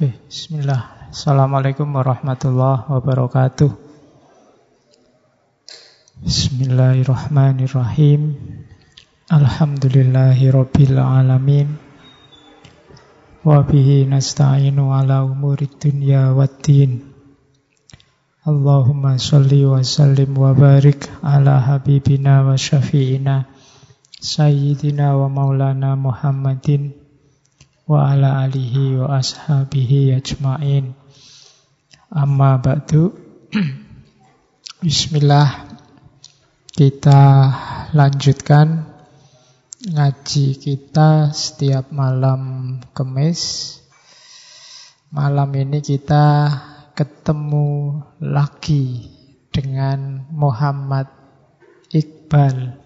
Oke, bismillah. Assalamualaikum warahmatullahi wabarakatuh. Bismillahirrahmanirrahim. Alhamdulillahi rabbil alamin. Wa bihi nasta'inu ala umuri dunya waddin. Allahumma salli wa sallim wa barik ala habibina wa syafi'ina Sayyidina wa maulana Muhammadin wa ala alihi wa ashabihi ajmain. Amma ba'du. Bismillah. Kita lanjutkan ngaji kita setiap malam Kemis. Malam ini kita ketemu lagi dengan Muhammad Iqbal.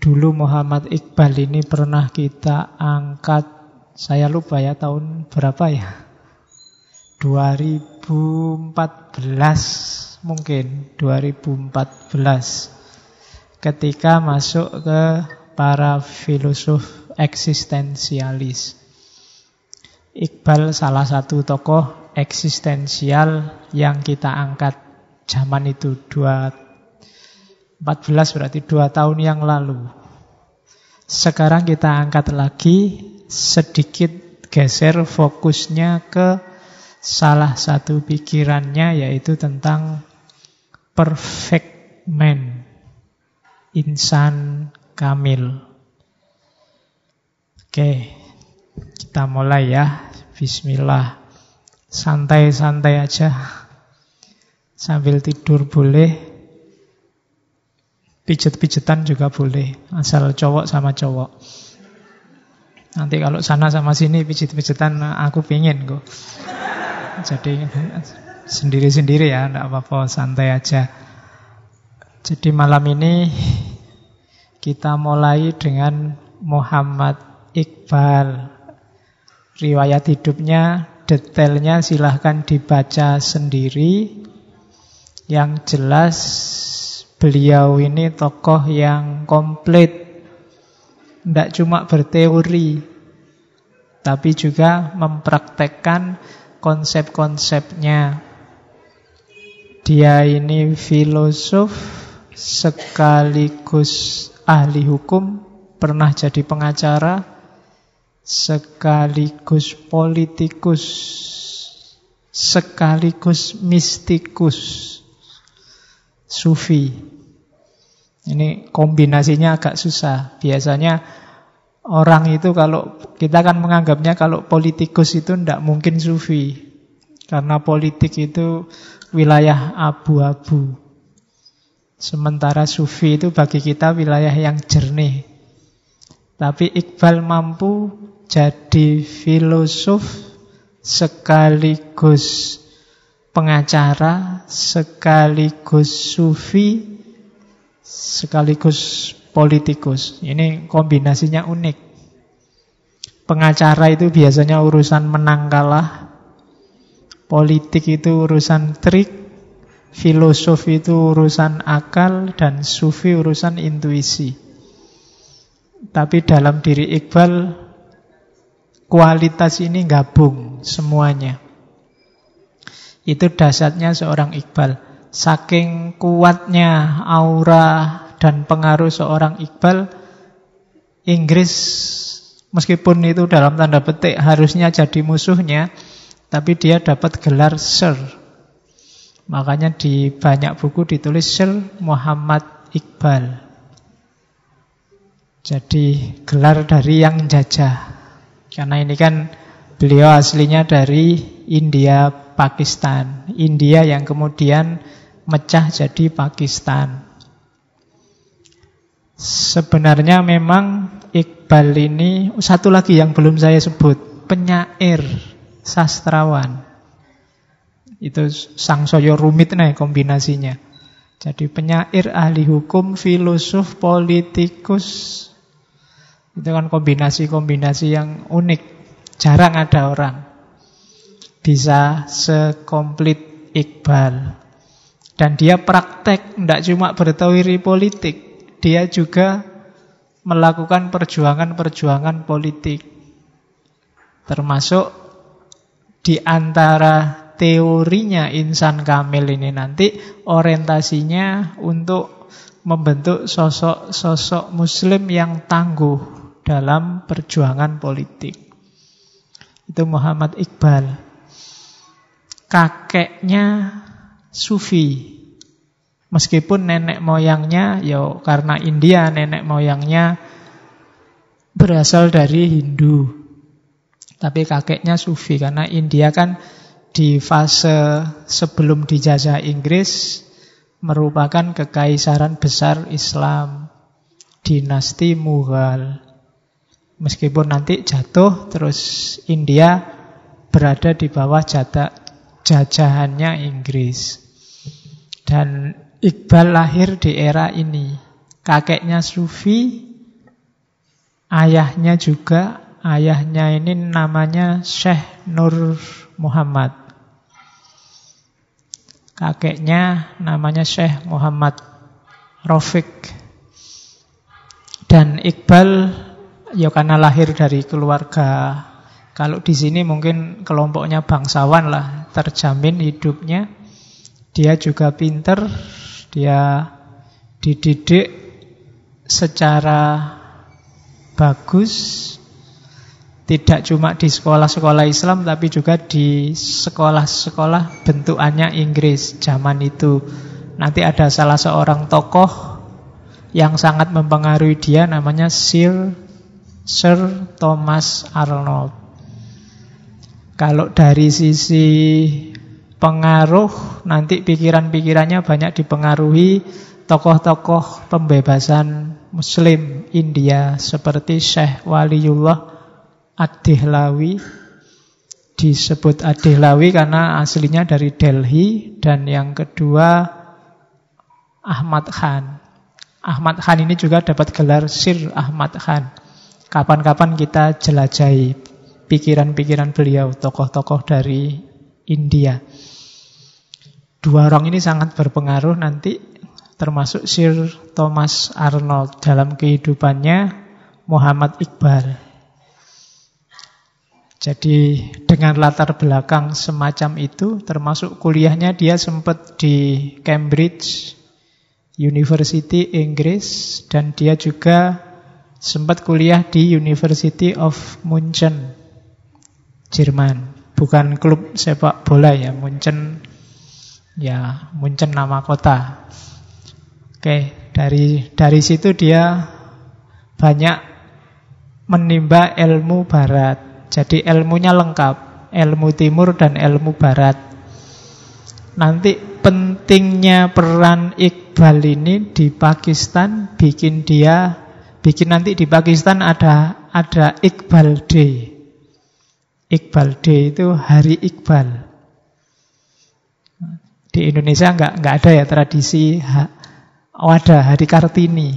Dulu Muhammad Iqbal ini pernah kita angkat saya lupa ya tahun berapa ya? 2014 mungkin 2014 ketika masuk ke para filosof eksistensialis. Iqbal salah satu tokoh eksistensial yang kita angkat zaman itu 2 14 berarti dua tahun yang lalu. Sekarang kita angkat lagi sedikit geser fokusnya ke salah satu pikirannya yaitu tentang perfect man, insan kamil. Oke, kita mulai ya. Bismillah. Santai-santai aja. Sambil tidur boleh. Pijet-pijetan juga boleh. Asal cowok sama cowok. Nanti kalau sana sama sini pijit-pijitan aku pingin kok. Jadi sendiri-sendiri ya, enggak apa-apa, santai aja. Jadi malam ini kita mulai dengan Muhammad Iqbal. Riwayat hidupnya, detailnya silahkan dibaca sendiri. Yang jelas beliau ini tokoh yang komplit tidak cuma berteori, tapi juga mempraktekkan konsep-konsepnya. Dia ini filosof sekaligus ahli hukum, pernah jadi pengacara, sekaligus politikus, sekaligus mistikus, sufi. Ini kombinasinya agak susah. Biasanya orang itu kalau kita kan menganggapnya kalau politikus itu tidak mungkin sufi. Karena politik itu wilayah abu-abu. Sementara sufi itu bagi kita wilayah yang jernih. Tapi Iqbal mampu jadi filosof sekaligus pengacara, sekaligus sufi, sekaligus politikus. Ini kombinasinya unik. Pengacara itu biasanya urusan menang kalah, politik itu urusan trik, filosof itu urusan akal, dan sufi urusan intuisi. Tapi dalam diri Iqbal, kualitas ini gabung semuanya. Itu dasarnya seorang Iqbal. Saking kuatnya aura dan pengaruh seorang Iqbal, Inggris meskipun itu dalam tanda petik harusnya jadi musuhnya, tapi dia dapat gelar Sir. Makanya di banyak buku ditulis Sir Muhammad Iqbal. Jadi gelar dari yang jajah. Karena ini kan beliau aslinya dari India, Pakistan. India yang kemudian mecah jadi Pakistan. Sebenarnya memang Iqbal ini satu lagi yang belum saya sebut, penyair, sastrawan. Itu sang soyo rumit nih kombinasinya. Jadi penyair, ahli hukum, filosof, politikus. Itu kan kombinasi-kombinasi yang unik. Jarang ada orang bisa sekomplit Iqbal. Dan dia praktek, tidak cuma berteori politik, dia juga melakukan perjuangan-perjuangan politik. Termasuk di antara teorinya insan kamil ini nanti orientasinya untuk membentuk sosok-sosok muslim yang tangguh dalam perjuangan politik. Itu Muhammad Iqbal. Kakeknya sufi. Meskipun nenek moyangnya ya karena India nenek moyangnya berasal dari Hindu. Tapi kakeknya sufi karena India kan di fase sebelum dijajah Inggris merupakan kekaisaran besar Islam dinasti Mughal. Meskipun nanti jatuh terus India berada di bawah jatah jajahannya Inggris. Dan Iqbal lahir di era ini. Kakeknya Sufi, ayahnya juga, ayahnya ini namanya Syekh Nur Muhammad. Kakeknya namanya Syekh Muhammad Rafiq. Dan Iqbal ya karena lahir dari keluarga kalau di sini mungkin kelompoknya bangsawan lah, terjamin hidupnya. Dia juga pinter, dia dididik secara bagus, tidak cuma di sekolah-sekolah Islam tapi juga di sekolah-sekolah bentukannya Inggris zaman itu. Nanti ada salah seorang tokoh yang sangat mempengaruhi dia namanya Sir Sir Thomas Arnold. Kalau dari sisi pengaruh nanti pikiran-pikirannya banyak dipengaruhi tokoh-tokoh pembebasan Muslim India seperti Syekh Waliullah Ad-Dihlawi disebut Ad-Dihlawi karena aslinya dari Delhi dan yang kedua Ahmad Khan. Ahmad Khan ini juga dapat gelar Sir Ahmad Khan. Kapan-kapan kita jelajahi pikiran-pikiran beliau, tokoh-tokoh dari India. Dua orang ini sangat berpengaruh nanti termasuk Sir Thomas Arnold dalam kehidupannya Muhammad Iqbal. Jadi dengan latar belakang semacam itu, termasuk kuliahnya dia sempat di Cambridge University Inggris dan dia juga sempat kuliah di University of München Jerman. Bukan klub sepak bola ya, München ya München nama kota. Oke, dari dari situ dia banyak menimba ilmu barat jadi ilmunya lengkap, ilmu timur dan ilmu barat. Nanti pentingnya peran Iqbal ini di Pakistan bikin dia bikin nanti di Pakistan ada ada Iqbal Day. Iqbal Day itu hari Iqbal. Di Indonesia nggak nggak ada ya tradisi ha, hari Kartini.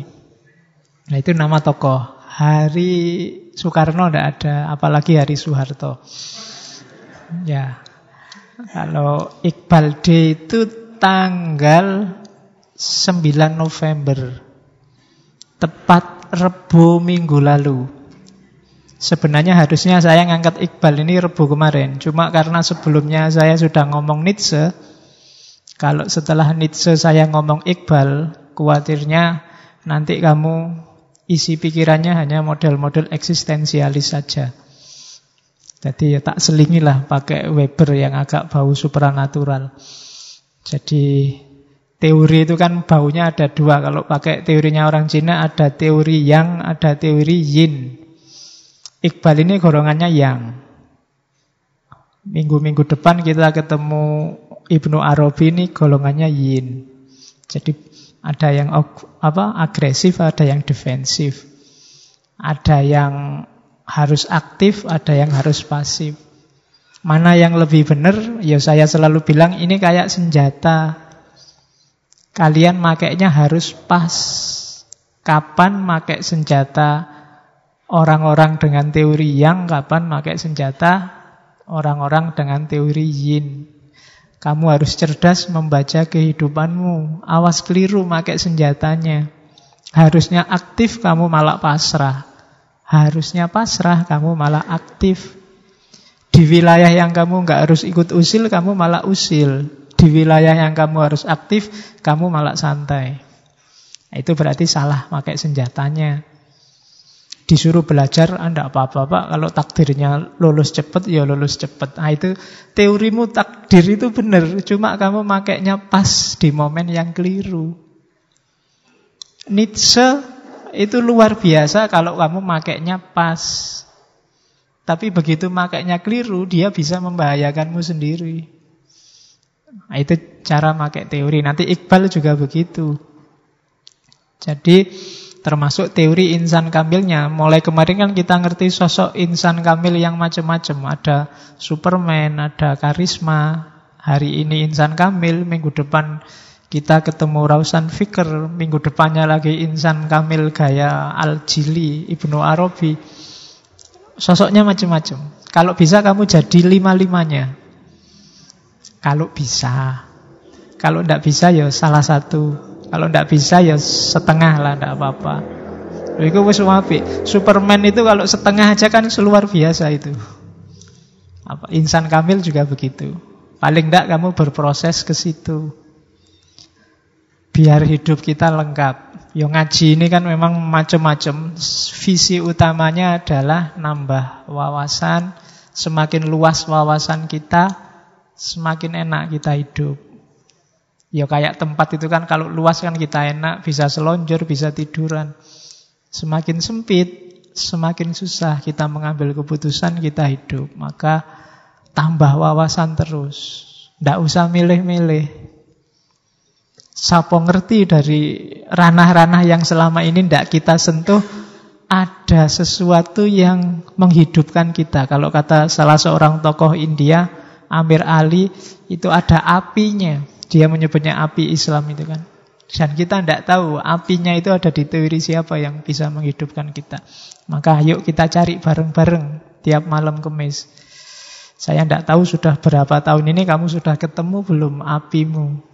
Nah itu nama tokoh. Hari Soekarno tidak ada, apalagi hari Soeharto. Ya, kalau Iqbal Day itu tanggal 9 November, tepat Rebu minggu lalu. Sebenarnya harusnya saya ngangkat Iqbal ini Rebu kemarin, cuma karena sebelumnya saya sudah ngomong Nietzsche, kalau setelah Nietzsche saya ngomong Iqbal, khawatirnya nanti kamu isi pikirannya hanya model-model eksistensialis saja. Jadi ya tak selingilah pakai Weber yang agak bau supranatural. Jadi teori itu kan baunya ada dua. Kalau pakai teorinya orang Cina ada teori yang, ada teori yin. Iqbal ini golongannya yang. Minggu-minggu depan kita ketemu Ibnu Arabi ini golongannya yin. Jadi ada yang apa agresif, ada yang defensif. Ada yang harus aktif, ada yang harus pasif. Mana yang lebih benar? Ya saya selalu bilang ini kayak senjata. Kalian makainya harus pas. Kapan pakai senjata orang-orang dengan teori yang, kapan pakai senjata orang-orang dengan teori yin. Kamu harus cerdas membaca kehidupanmu. Awas keliru pakai senjatanya. Harusnya aktif, kamu malah pasrah. Harusnya pasrah, kamu malah aktif. Di wilayah yang kamu nggak harus ikut usil, kamu malah usil. Di wilayah yang kamu harus aktif, kamu malah santai. Itu berarti salah pakai senjatanya. Disuruh belajar, anda ah, apa-apa pak. Kalau takdirnya lulus cepet, ya lulus cepet. Nah itu teorimu takdir itu benar. Cuma kamu makainya pas di momen yang keliru. Nietzsche itu luar biasa kalau kamu makainya pas. Tapi begitu makainya keliru, dia bisa membahayakanmu sendiri. Nah, itu cara pakai teori. Nanti Iqbal juga begitu. Jadi termasuk teori insan kamilnya. Mulai kemarin kan kita ngerti sosok insan kamil yang macam-macam. Ada Superman, ada karisma. Hari ini insan kamil, minggu depan kita ketemu Rausan Fikr, minggu depannya lagi insan kamil gaya Al-Jili, Ibnu Arabi. Sosoknya macam-macam. Kalau bisa kamu jadi lima-limanya. Kalau bisa. Kalau tidak bisa ya salah satu. Kalau tidak bisa ya setengah lah, tidak apa-apa. Itu wis Superman itu kalau setengah aja kan luar biasa itu. Apa insan kamil juga begitu. Paling tidak kamu berproses ke situ. Biar hidup kita lengkap. Yo ngaji ini kan memang macam-macam. Visi utamanya adalah nambah wawasan, semakin luas wawasan kita, semakin enak kita hidup. Ya kayak tempat itu kan kalau luas kan kita enak, bisa selonjor, bisa tiduran. Semakin sempit, semakin susah kita mengambil keputusan kita hidup. Maka tambah wawasan terus. Tidak usah milih-milih. Sapo ngerti dari ranah-ranah yang selama ini tidak kita sentuh ada sesuatu yang menghidupkan kita. Kalau kata salah seorang tokoh India, Amir Ali, itu ada apinya. Dia menyebutnya api Islam itu kan. Dan kita tidak tahu apinya itu ada di teori siapa yang bisa menghidupkan kita. Maka yuk kita cari bareng-bareng tiap malam kemis. Saya tidak tahu sudah berapa tahun ini kamu sudah ketemu belum apimu.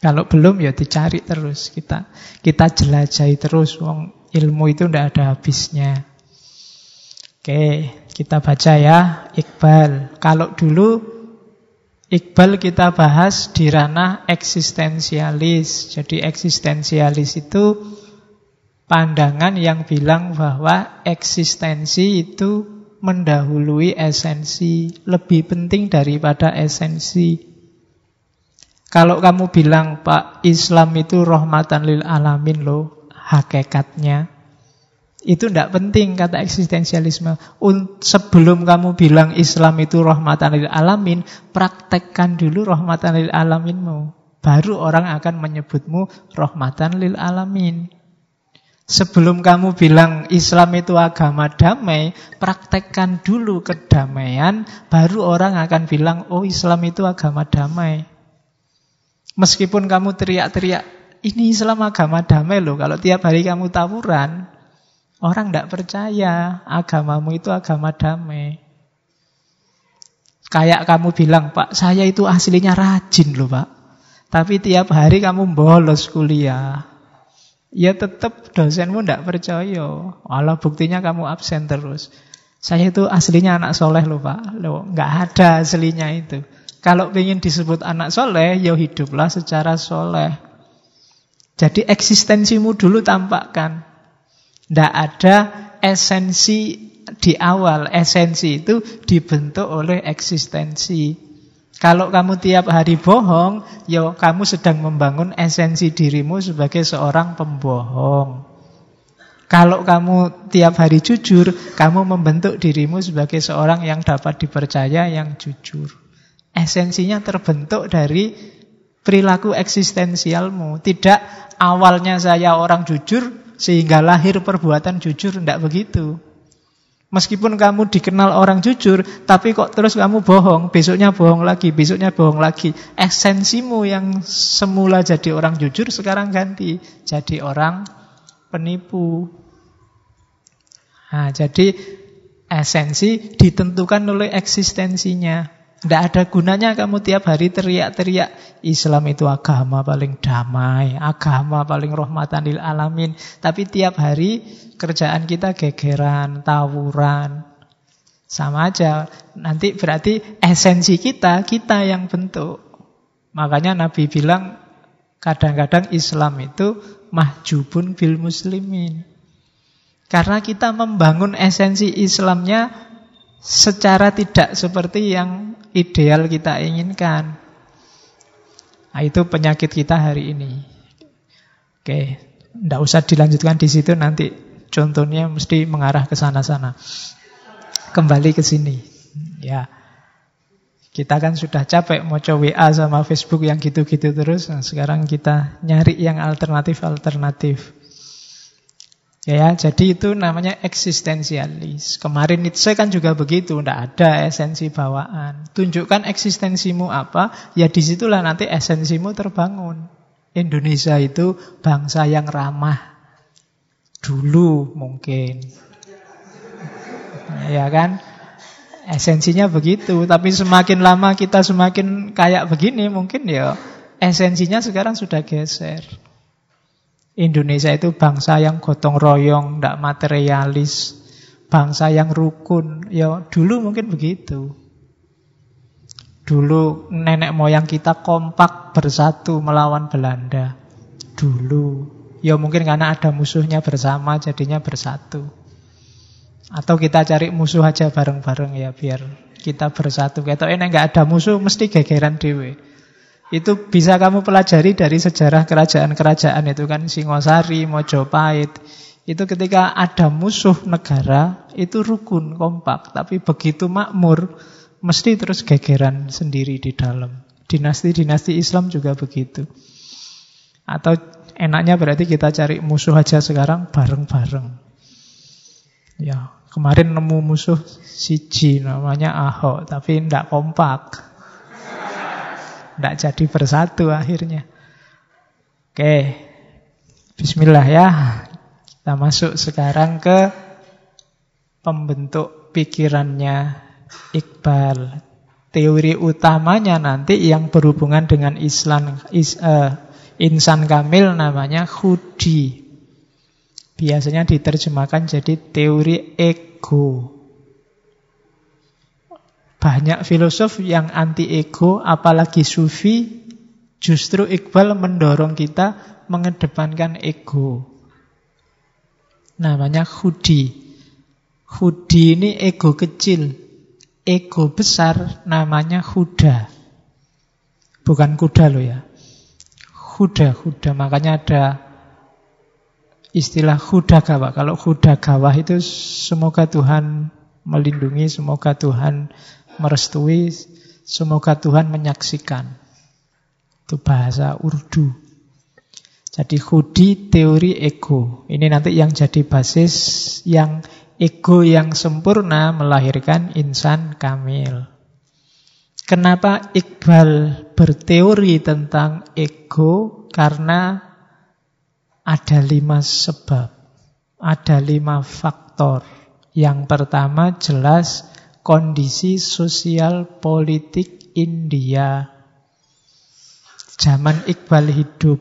Kalau belum ya dicari terus kita kita jelajahi terus wong ilmu itu tidak ada habisnya. Oke, kita baca ya Iqbal. Kalau dulu Iqbal kita bahas di ranah eksistensialis. Jadi eksistensialis itu pandangan yang bilang bahwa eksistensi itu mendahului esensi, lebih penting daripada esensi. Kalau kamu bilang Pak Islam itu rahmatan lil alamin loh hakikatnya itu tidak penting kata eksistensialisme. Sebelum kamu bilang Islam itu rahmatan lil alamin, praktekkan dulu rahmatan lil alaminmu. Baru orang akan menyebutmu rahmatan lil alamin. Sebelum kamu bilang Islam itu agama damai, praktekkan dulu kedamaian, baru orang akan bilang, oh Islam itu agama damai. Meskipun kamu teriak-teriak, ini Islam agama damai loh. Kalau tiap hari kamu tawuran, orang tidak percaya agamamu itu agama damai. Kayak kamu bilang, Pak, saya itu aslinya rajin loh Pak. Tapi tiap hari kamu bolos kuliah. Ya tetap dosenmu tidak percaya. Walau buktinya kamu absen terus. Saya itu aslinya anak soleh loh Pak. Loh, nggak ada aslinya itu. Kalau ingin disebut anak soleh, ya hiduplah secara soleh. Jadi eksistensimu dulu tampakkan. Tidak ada esensi di awal. Esensi itu dibentuk oleh eksistensi. Kalau kamu tiap hari bohong, ya kamu sedang membangun esensi dirimu sebagai seorang pembohong. Kalau kamu tiap hari jujur, kamu membentuk dirimu sebagai seorang yang dapat dipercaya, yang jujur. Esensinya terbentuk dari perilaku eksistensialmu. Tidak awalnya saya orang jujur sehingga lahir perbuatan jujur. Tidak begitu. Meskipun kamu dikenal orang jujur, tapi kok terus kamu bohong, besoknya bohong lagi, besoknya bohong lagi. Esensimu yang semula jadi orang jujur, sekarang ganti jadi orang penipu. Nah, jadi esensi ditentukan oleh eksistensinya. Tidak ada gunanya kamu tiap hari teriak-teriak Islam itu agama paling damai, agama paling rahmatan lil alamin. Tapi tiap hari kerjaan kita gegeran, tawuran. Sama aja. Nanti berarti esensi kita, kita yang bentuk. Makanya Nabi bilang kadang-kadang Islam itu mahjubun bil muslimin. Karena kita membangun esensi Islamnya secara tidak seperti yang ideal kita inginkan. Nah, itu penyakit kita hari ini. Oke, tidak usah dilanjutkan di situ nanti contohnya mesti mengarah ke sana-sana kembali ke sini. Ya. Kita kan sudah capek mau coba WA sama Facebook yang gitu-gitu terus. Nah, sekarang kita nyari yang alternatif-alternatif. Ya, jadi itu namanya eksistensialis. Kemarin Nietzsche kan juga begitu, tidak ada esensi bawaan. Tunjukkan eksistensimu apa, ya di situlah nanti esensimu terbangun. Indonesia itu bangsa yang ramah. Dulu mungkin ya kan? Esensinya begitu, tapi semakin lama kita semakin kayak begini mungkin ya esensinya sekarang sudah geser. Indonesia itu bangsa yang gotong royong, tidak materialis, bangsa yang rukun. Ya dulu mungkin begitu. Dulu nenek moyang kita kompak bersatu melawan Belanda. Dulu. Ya mungkin karena ada musuhnya bersama jadinya bersatu. Atau kita cari musuh aja bareng-bareng ya biar kita bersatu. Kita ini nggak ada musuh mesti gegeran dewe. Itu bisa kamu pelajari dari sejarah kerajaan-kerajaan itu kan Singosari, Mojopahit. Itu ketika ada musuh negara itu rukun, kompak. Tapi begitu makmur mesti terus gegeran sendiri di dalam. Dinasti-dinasti Islam juga begitu. Atau enaknya berarti kita cari musuh aja sekarang bareng-bareng. Ya, Kemarin nemu musuh siji namanya Ahok, tapi tidak kompak. Tidak jadi bersatu akhirnya. Oke, Bismillah ya. Kita masuk sekarang ke pembentuk pikirannya Iqbal. Teori utamanya nanti yang berhubungan dengan Islam, is, uh, insan kamil namanya Hudi. Biasanya diterjemahkan jadi teori ego. Banyak filosof yang anti ego, apalagi sufi, justru Iqbal mendorong kita mengedepankan ego. Namanya hudi. Hudi ini ego kecil. Ego besar namanya huda. Bukan kuda loh ya. Huda, huda. Makanya ada istilah hudagawa. Kalau hudagawa itu semoga Tuhan melindungi, semoga Tuhan merestui, semoga Tuhan menyaksikan. Itu bahasa Urdu. Jadi hudi teori ego. Ini nanti yang jadi basis yang ego yang sempurna melahirkan insan kamil. Kenapa Iqbal berteori tentang ego? Karena ada lima sebab, ada lima faktor. Yang pertama jelas kondisi sosial politik India. Zaman Iqbal hidup.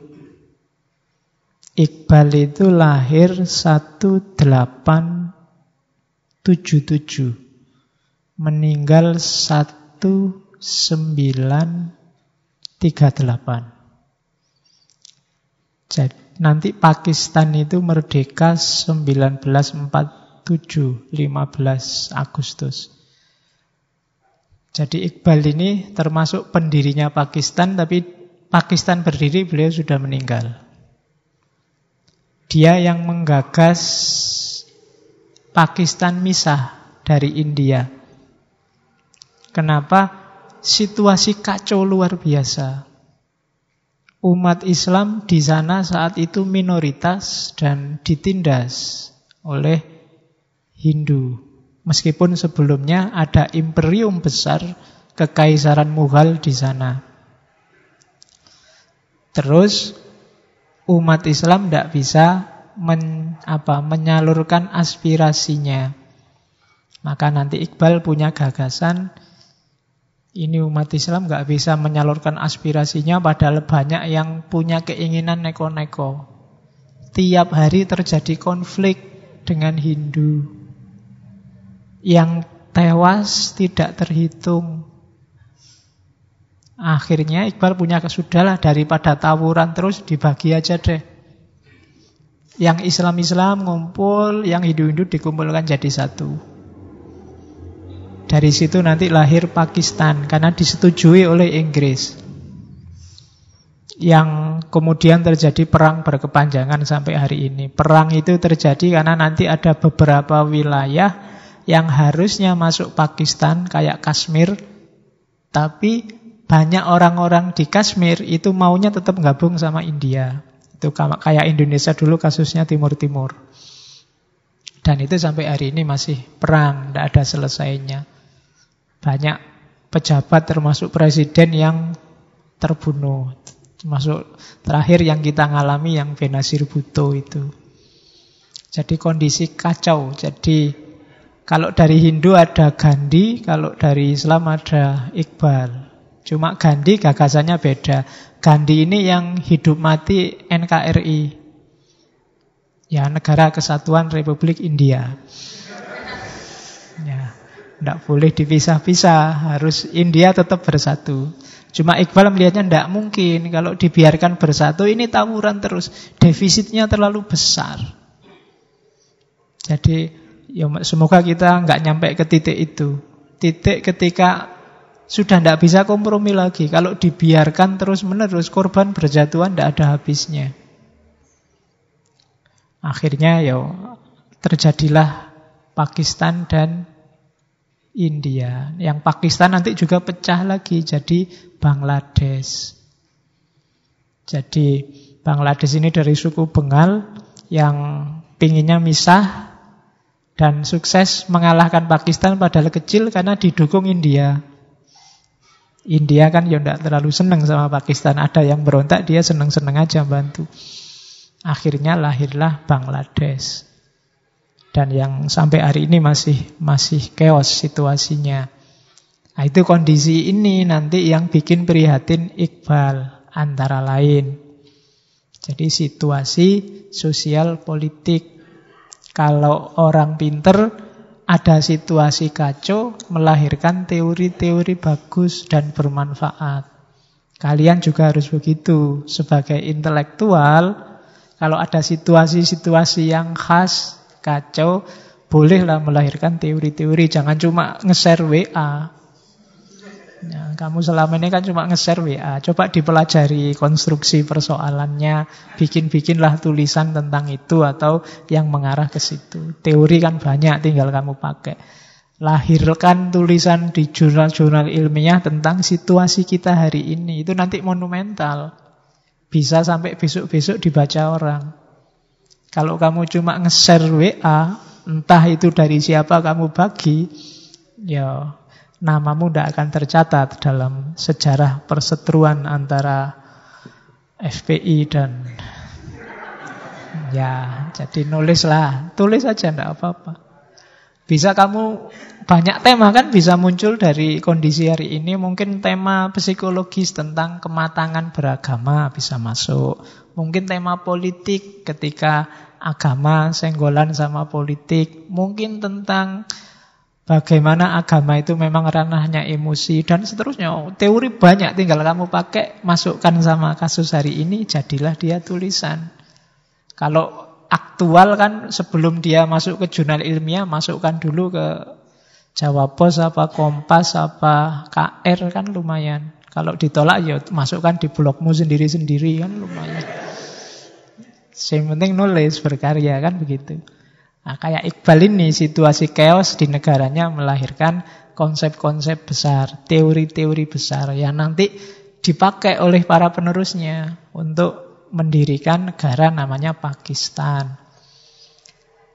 Iqbal itu lahir 1877. Meninggal 1938. Jadi nanti Pakistan itu merdeka 1947, 15 Agustus. Jadi Iqbal ini termasuk pendirinya Pakistan, tapi Pakistan berdiri beliau sudah meninggal. Dia yang menggagas Pakistan misah dari India. Kenapa? Situasi kacau luar biasa umat Islam di sana saat itu minoritas dan ditindas oleh Hindu. Meskipun sebelumnya ada imperium besar kekaisaran Mughal di sana. Terus umat Islam tidak bisa men, apa, menyalurkan aspirasinya. Maka nanti Iqbal punya gagasan ini umat Islam nggak bisa menyalurkan aspirasinya padahal banyak yang punya keinginan neko-neko. Tiap hari terjadi konflik dengan Hindu. Yang tewas tidak terhitung. Akhirnya Iqbal punya kesudahlah daripada tawuran terus dibagi aja deh. Yang Islam-Islam ngumpul, yang Hindu-Hindu dikumpulkan jadi satu. Dari situ nanti lahir Pakistan karena disetujui oleh Inggris. Yang kemudian terjadi perang berkepanjangan sampai hari ini. Perang itu terjadi karena nanti ada beberapa wilayah yang harusnya masuk Pakistan kayak Kashmir, tapi banyak orang-orang di Kashmir itu maunya tetap gabung sama India. Itu kayak Indonesia dulu kasusnya Timur-Timur. Dan itu sampai hari ini masih perang, tidak ada selesainya. Banyak pejabat termasuk presiden yang terbunuh. Termasuk terakhir yang kita ngalami yang Benazir Bhutto itu. Jadi kondisi kacau. Jadi kalau dari Hindu ada Gandhi, kalau dari Islam ada Iqbal. Cuma Gandhi gagasannya beda. Gandhi ini yang hidup mati NKRI. Ya, Negara Kesatuan Republik India. Ya, tidak boleh dipisah-pisah, harus India tetap bersatu. Cuma Iqbal melihatnya tidak mungkin kalau dibiarkan bersatu ini tawuran terus, defisitnya terlalu besar. Jadi ya semoga kita nggak nyampe ke titik itu. Titik ketika sudah tidak bisa kompromi lagi. Kalau dibiarkan terus-menerus, korban berjatuhan tidak ada habisnya. Akhirnya ya terjadilah Pakistan dan India. Yang Pakistan nanti juga pecah lagi jadi Bangladesh. Jadi Bangladesh ini dari suku Bengal yang pinginnya misah dan sukses mengalahkan Pakistan padahal kecil karena didukung India. India kan ya tidak terlalu senang sama Pakistan. Ada yang berontak, dia senang-senang aja bantu. Akhirnya lahirlah Bangladesh. Dan yang sampai hari ini masih masih chaos situasinya. Nah, itu kondisi ini nanti yang bikin prihatin Iqbal antara lain. Jadi situasi sosial politik. Kalau orang pinter ada situasi kacau melahirkan teori-teori bagus dan bermanfaat. Kalian juga harus begitu sebagai intelektual. Kalau ada situasi-situasi yang khas, kacau, bolehlah melahirkan teori-teori. Jangan cuma nge-share WA. Ya, kamu selama ini kan cuma nge-share WA. Coba dipelajari konstruksi persoalannya, bikin-bikinlah tulisan tentang itu atau yang mengarah ke situ. Teori kan banyak, tinggal kamu pakai. Lahirkan tulisan di jurnal-jurnal ilmiah tentang situasi kita hari ini. Itu nanti monumental. Bisa sampai besok-besok dibaca orang. Kalau kamu cuma nge-share WA, entah itu dari siapa kamu bagi, ya namamu tidak akan tercatat dalam sejarah perseteruan antara FPI dan ya jadi nulislah tulis aja tidak apa-apa. Bisa kamu banyak tema kan bisa muncul dari kondisi hari ini. Mungkin tema psikologis tentang kematangan beragama bisa masuk. Mungkin tema politik ketika agama senggolan sama politik. Mungkin tentang Bagaimana agama itu memang ranahnya emosi dan seterusnya. Oh, teori banyak tinggal kamu pakai, masukkan sama kasus hari ini, jadilah dia tulisan. Kalau aktual kan sebelum dia masuk ke jurnal ilmiah, masukkan dulu ke Jawa Pos apa Kompas apa KR kan lumayan. Kalau ditolak ya masukkan di blogmu sendiri-sendiri kan lumayan. Yang penting nulis berkarya kan begitu. Nah, kayak Iqbal ini situasi chaos di negaranya melahirkan konsep-konsep besar, teori-teori besar yang nanti dipakai oleh para penerusnya untuk mendirikan negara namanya Pakistan.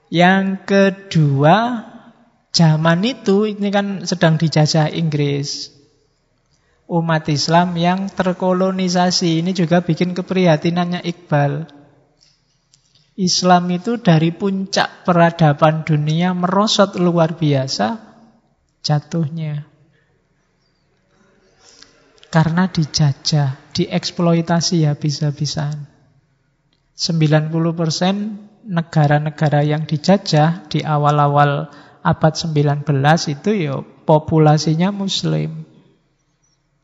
Yang kedua, zaman itu ini kan sedang dijajah Inggris. Umat Islam yang terkolonisasi ini juga bikin keprihatinannya Iqbal. Islam itu dari puncak peradaban dunia merosot luar biasa jatuhnya. Karena dijajah, dieksploitasi habis-habisan. 90% negara-negara yang dijajah di awal-awal abad 19 itu ya populasinya muslim.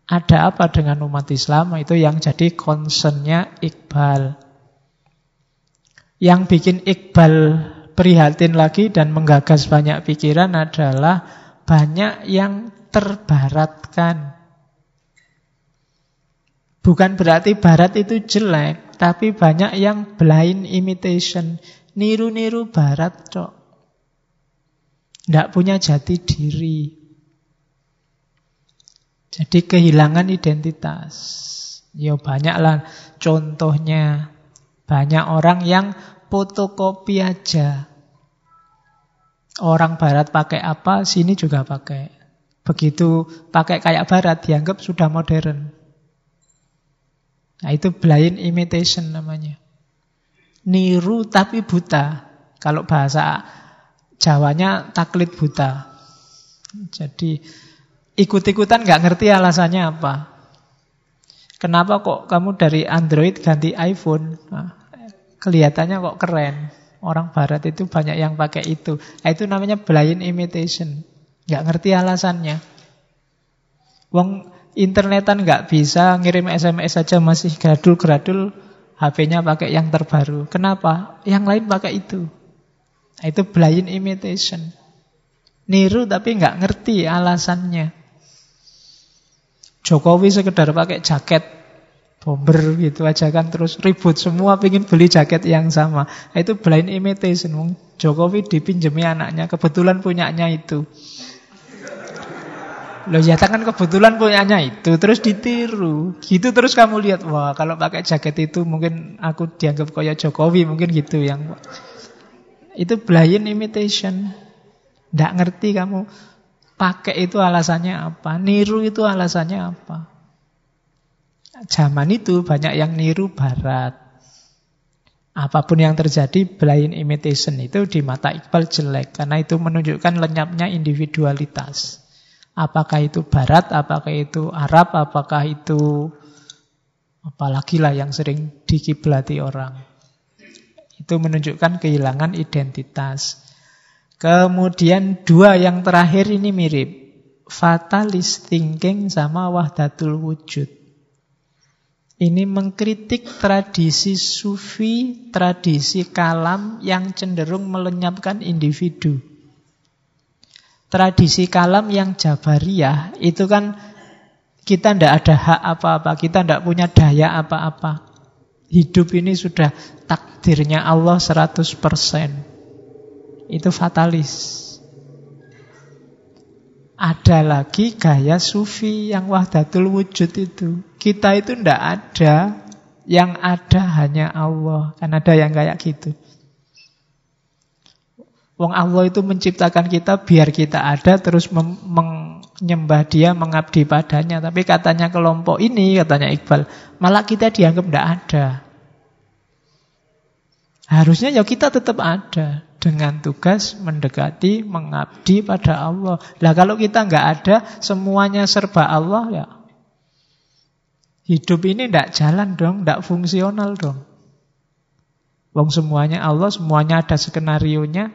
Ada apa dengan umat Islam? Itu yang jadi concernnya Iqbal. Yang bikin Iqbal prihatin lagi dan menggagas banyak pikiran adalah banyak yang terbaratkan. Bukan berarti barat itu jelek, tapi banyak yang blind imitation. Niru-niru barat, cok. Tidak punya jati diri. Jadi kehilangan identitas. Ya banyaklah contohnya. Banyak orang yang fotokopi aja. Orang barat pakai apa, sini juga pakai. Begitu pakai kayak barat dianggap sudah modern. Nah itu blind imitation namanya. Niru tapi buta. Kalau bahasa Jawanya taklid buta. Jadi ikut-ikutan nggak ngerti alasannya apa. Kenapa kok kamu dari Android ganti iPhone? Nah, kelihatannya kok keren. Orang Barat itu banyak yang pakai itu. Nah, itu namanya blind imitation. Nggak ngerti alasannya. Wong internetan nggak bisa ngirim SMS saja masih gradul-gradul. HP-nya pakai yang terbaru. Kenapa? Yang lain pakai itu. Nah, itu blind imitation. Niru tapi nggak ngerti alasannya. Jokowi sekedar pakai jaket bomber gitu aja kan terus ribut semua pengen beli jaket yang sama. Nah, itu blind imitation. Jokowi dipinjemi anaknya, kebetulan punyanya itu. Loh ya kan kebetulan punyanya itu terus ditiru. Gitu terus kamu lihat, wah kalau pakai jaket itu mungkin aku dianggap kayak Jokowi mungkin gitu yang itu blind imitation. Tidak ngerti kamu Pakai itu alasannya apa? Niru itu alasannya apa? Zaman itu banyak yang niru barat. Apa pun yang terjadi, blind imitation itu di mata Iqbal jelek. Karena itu menunjukkan lenyapnya individualitas. Apakah itu barat, apakah itu Arab, apakah itu apalagi lah yang sering dikiblati orang. Itu menunjukkan kehilangan identitas. Kemudian dua yang terakhir ini mirip. Fatalis thinking sama wahdatul wujud. Ini mengkritik tradisi sufi, tradisi kalam yang cenderung melenyapkan individu. Tradisi kalam yang jabariyah itu kan kita tidak ada hak apa-apa, kita tidak punya daya apa-apa. Hidup ini sudah takdirnya Allah 100% itu fatalis. Ada lagi gaya sufi yang wahdatul wujud itu. Kita itu ndak ada, yang ada hanya Allah. Kan ada yang kayak gitu. Wong Allah itu menciptakan kita biar kita ada terus menyembah dia, mengabdi padanya. Tapi katanya kelompok ini, katanya Iqbal, malah kita dianggap tidak ada. Harusnya ya kita tetap ada dengan tugas mendekati, mengabdi pada Allah. Lah kalau kita nggak ada, semuanya serba Allah ya. Hidup ini tidak jalan dong, tidak fungsional dong. Wong semuanya Allah, semuanya ada skenario-nya.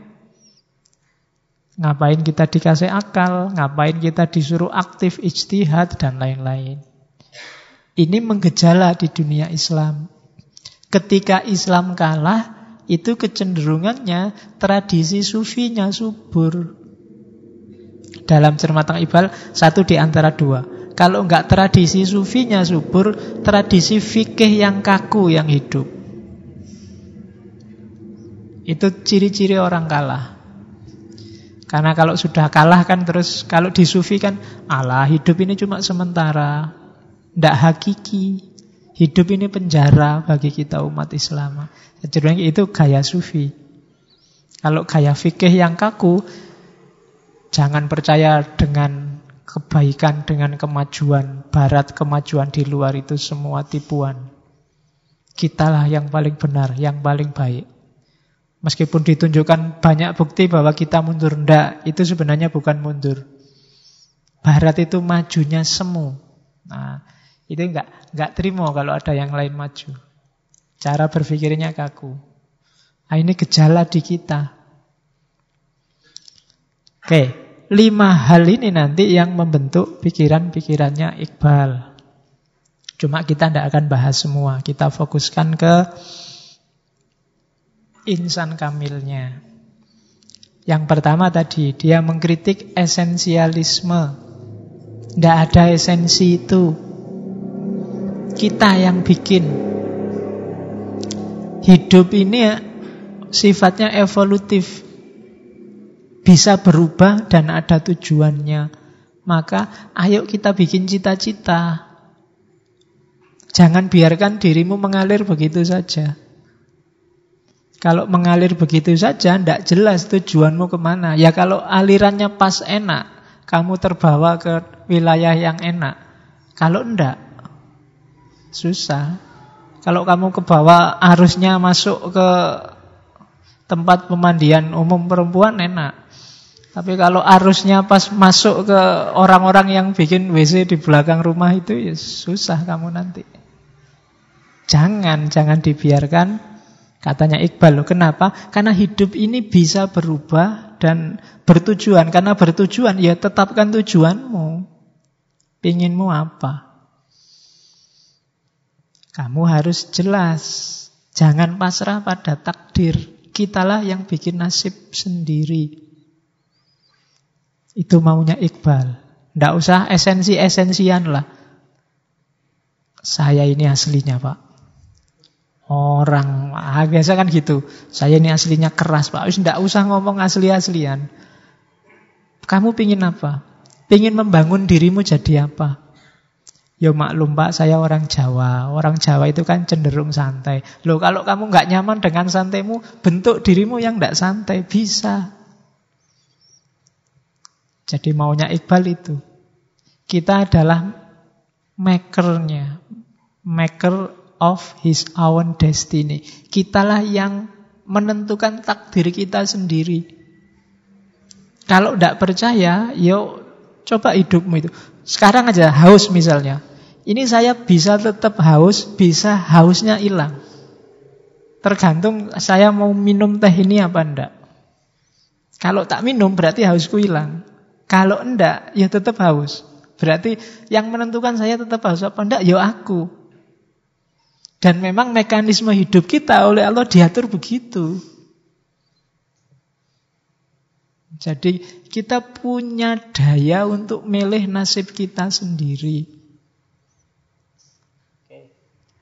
Ngapain kita dikasih akal, ngapain kita disuruh aktif ijtihad dan lain-lain. Ini menggejala di dunia Islam. Ketika Islam kalah, itu kecenderungannya tradisi sufinya subur. Dalam cermatang ibal, satu di antara dua. Kalau enggak tradisi sufinya subur, tradisi fikih yang kaku yang hidup. Itu ciri-ciri orang kalah. Karena kalau sudah kalah kan terus, kalau di sufi kan, Allah hidup ini cuma sementara. Tidak hakiki. Hidup ini penjara bagi kita umat Islam. Cenderung itu gaya sufi. Kalau gaya fikih yang kaku, jangan percaya dengan kebaikan, dengan kemajuan barat, kemajuan di luar itu semua tipuan. Kitalah yang paling benar, yang paling baik. Meskipun ditunjukkan banyak bukti bahwa kita mundur, ndak, itu sebenarnya bukan mundur. Barat itu majunya semu. Nah, itu enggak enggak terima kalau ada yang lain maju. Cara berpikirnya kaku. Nah, ini gejala di kita. Oke, lima hal ini nanti yang membentuk pikiran-pikirannya Iqbal. Cuma kita tidak akan bahas semua. Kita fokuskan ke insan kamilnya. Yang pertama tadi, dia mengkritik esensialisme. Tidak ada esensi itu. Kita yang bikin. Hidup ini ya, sifatnya evolutif bisa berubah dan ada tujuannya. Maka ayo kita bikin cita-cita. Jangan biarkan dirimu mengalir begitu saja. Kalau mengalir begitu saja, tidak jelas tujuanmu ke mana. Ya kalau alirannya pas enak, kamu terbawa ke wilayah yang enak. Kalau enggak, susah. Kalau kamu ke bawah arusnya masuk ke tempat pemandian umum perempuan enak. Tapi kalau arusnya pas masuk ke orang-orang yang bikin WC di belakang rumah itu ya susah kamu nanti. Jangan, jangan dibiarkan katanya Iqbal. Kenapa? Karena hidup ini bisa berubah dan bertujuan. Karena bertujuan ya tetapkan tujuanmu. Pinginmu apa? Kamu harus jelas. Jangan pasrah pada takdir. Kitalah yang bikin nasib sendiri. Itu maunya Iqbal. Tidak usah esensi-esensian lah. Saya ini aslinya Pak. Orang ah, biasa kan gitu. Saya ini aslinya keras Pak. Tidak usah ngomong asli-aslian. Kamu pingin apa? Pingin membangun dirimu jadi apa? Ya maklum Pak, saya orang Jawa. Orang Jawa itu kan cenderung santai. Loh kalau kamu nggak nyaman dengan santaimu, bentuk dirimu yang nggak santai. Bisa. Jadi maunya Iqbal itu. Kita adalah makernya. Maker of his own destiny. Kitalah yang menentukan takdir kita sendiri. Kalau tidak percaya, yuk coba hidupmu itu. Sekarang aja haus misalnya. Ini saya bisa tetap haus, bisa hausnya hilang. Tergantung saya mau minum teh ini apa enggak. Kalau tak minum berarti hausku hilang. Kalau enggak, ya tetap haus. Berarti yang menentukan saya tetap haus apa enggak, ya aku. Dan memang mekanisme hidup kita oleh Allah diatur begitu. Jadi kita punya daya untuk milih nasib kita sendiri.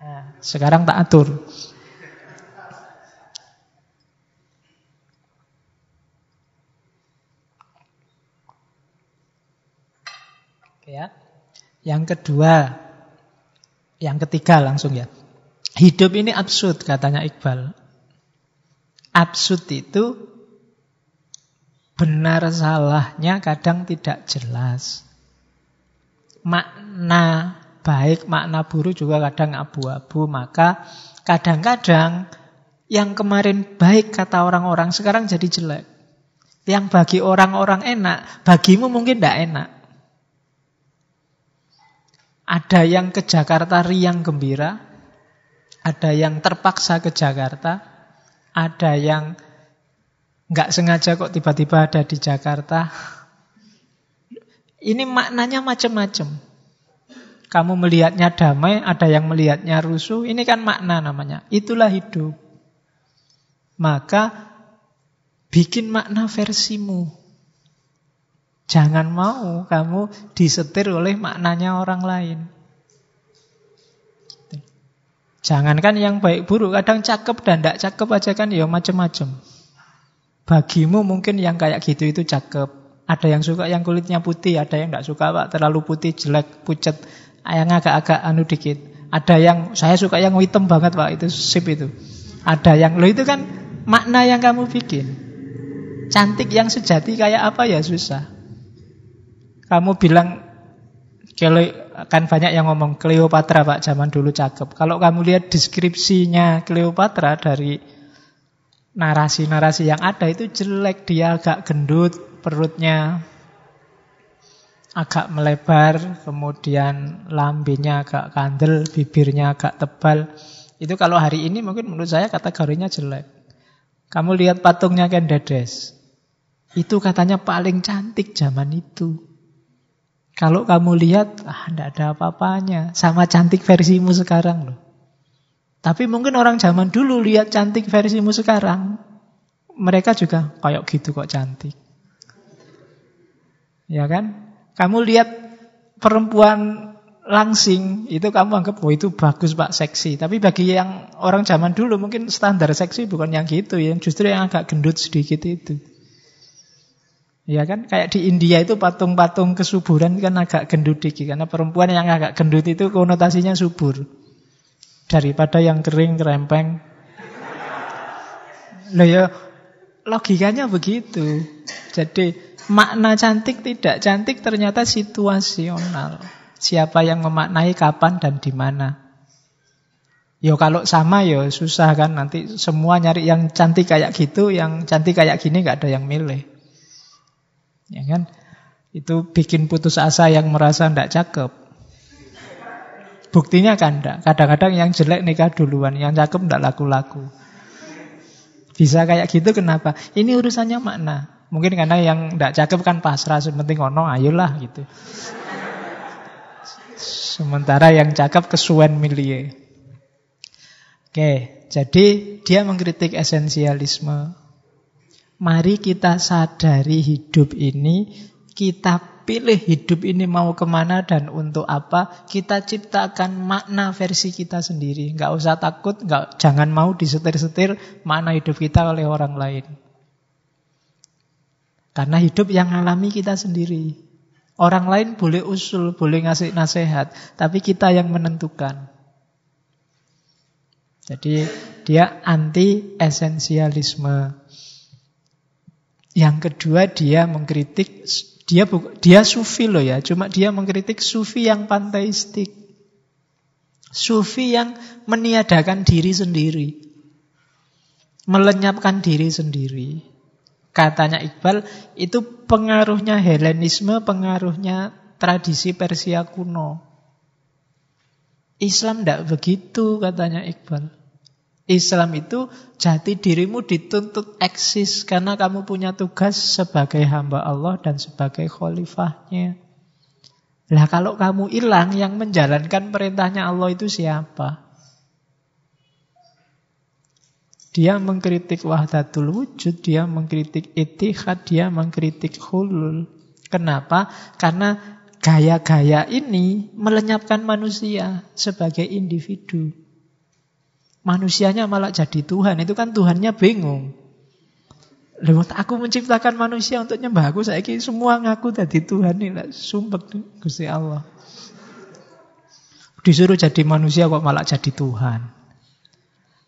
Nah, sekarang tak atur. Ya. Yang kedua, yang ketiga langsung ya. Hidup ini absurd katanya Iqbal. Absurd itu benar salahnya kadang tidak jelas. Makna baik, makna buruk juga kadang abu-abu. Maka kadang-kadang yang kemarin baik kata orang-orang sekarang jadi jelek. Yang bagi orang-orang enak, bagimu mungkin tidak enak. Ada yang ke Jakarta riang gembira, ada yang terpaksa ke Jakarta, ada yang nggak sengaja kok tiba-tiba ada di Jakarta. Ini maknanya macam-macam. Kamu melihatnya damai, ada yang melihatnya rusuh. Ini kan makna namanya. Itulah hidup. Maka bikin makna versimu. Jangan mau kamu disetir oleh maknanya orang lain. Jangankan yang baik buruk, kadang cakep dan tidak cakep aja kan ya macam-macam. Bagimu mungkin yang kayak gitu itu cakep. Ada yang suka yang kulitnya putih, ada yang tidak suka pak terlalu putih, jelek, pucat, yang agak-agak anu dikit. Ada yang saya suka yang hitam banget pak itu sip itu. Ada yang lo itu kan makna yang kamu bikin. Cantik yang sejati kayak apa ya susah. Kamu bilang kan banyak yang ngomong Cleopatra Pak zaman dulu cakep. Kalau kamu lihat deskripsinya Cleopatra dari narasi-narasi yang ada itu jelek, dia agak gendut, perutnya agak melebar, kemudian lambenya agak kandel, bibirnya agak tebal. Itu kalau hari ini mungkin menurut saya kategorinya jelek. Kamu lihat patungnya Ken Dedes. Itu katanya paling cantik zaman itu. Kalau kamu lihat, ah, tidak ada apa-apanya. Sama cantik versimu sekarang loh. Tapi mungkin orang zaman dulu lihat cantik versimu sekarang. Mereka juga kayak gitu kok cantik. Ya kan? Kamu lihat perempuan langsing, itu kamu anggap, oh itu bagus pak, seksi. Tapi bagi yang orang zaman dulu mungkin standar seksi bukan yang gitu, yang justru yang agak gendut sedikit itu. Ya kan, kayak di India itu patung-patung kesuburan kan agak gendut dikit karena perempuan yang agak gendut itu konotasinya subur daripada yang kering kerempeng. Loh ya logikanya begitu. Jadi makna cantik tidak cantik ternyata situasional. Siapa yang memaknai kapan dan di mana. Yo kalau sama yo susah kan nanti semua nyari yang cantik kayak gitu, yang cantik kayak gini nggak ada yang milih. Ya kan? Itu bikin putus asa yang merasa tidak cakep. Buktinya kan enggak. Kadang-kadang yang jelek nikah duluan, yang cakep tidak laku-laku. Bisa kayak gitu kenapa? Ini urusannya makna. Mungkin karena yang tidak cakep kan pasrah, sementing ono, ayolah gitu. Sementara yang cakep kesuwen milie. Oke, jadi dia mengkritik esensialisme. Mari kita sadari hidup ini, kita pilih hidup ini mau ke mana dan untuk apa. Kita ciptakan makna versi kita sendiri. Nggak usah takut, nggak, jangan mau disetir-setir makna hidup kita oleh orang lain. Karena hidup yang alami kita sendiri. Orang lain boleh usul, boleh ngasih nasihat, tapi kita yang menentukan. Jadi dia anti esensialisme. Yang kedua dia mengkritik dia dia sufi loh ya, cuma dia mengkritik sufi yang panteistik. Sufi yang meniadakan diri sendiri. Melenyapkan diri sendiri. Katanya Iqbal, itu pengaruhnya Helenisme, pengaruhnya tradisi Persia kuno. Islam tidak begitu katanya Iqbal. Islam itu jati dirimu dituntut eksis karena kamu punya tugas sebagai hamba Allah dan sebagai khalifahnya. Lah kalau kamu hilang yang menjalankan perintahnya Allah itu siapa? Dia mengkritik wahdatul wujud, dia mengkritik itihad, dia mengkritik hulul. Kenapa? Karena gaya-gaya ini melenyapkan manusia sebagai individu. Manusianya malah jadi Tuhan. Itu kan Tuhannya bingung. Lewat aku menciptakan manusia untuk nyembah aku. Saya semua ngaku jadi Tuhan. Ini sumpah Gusti Allah. Disuruh jadi manusia kok malah jadi Tuhan.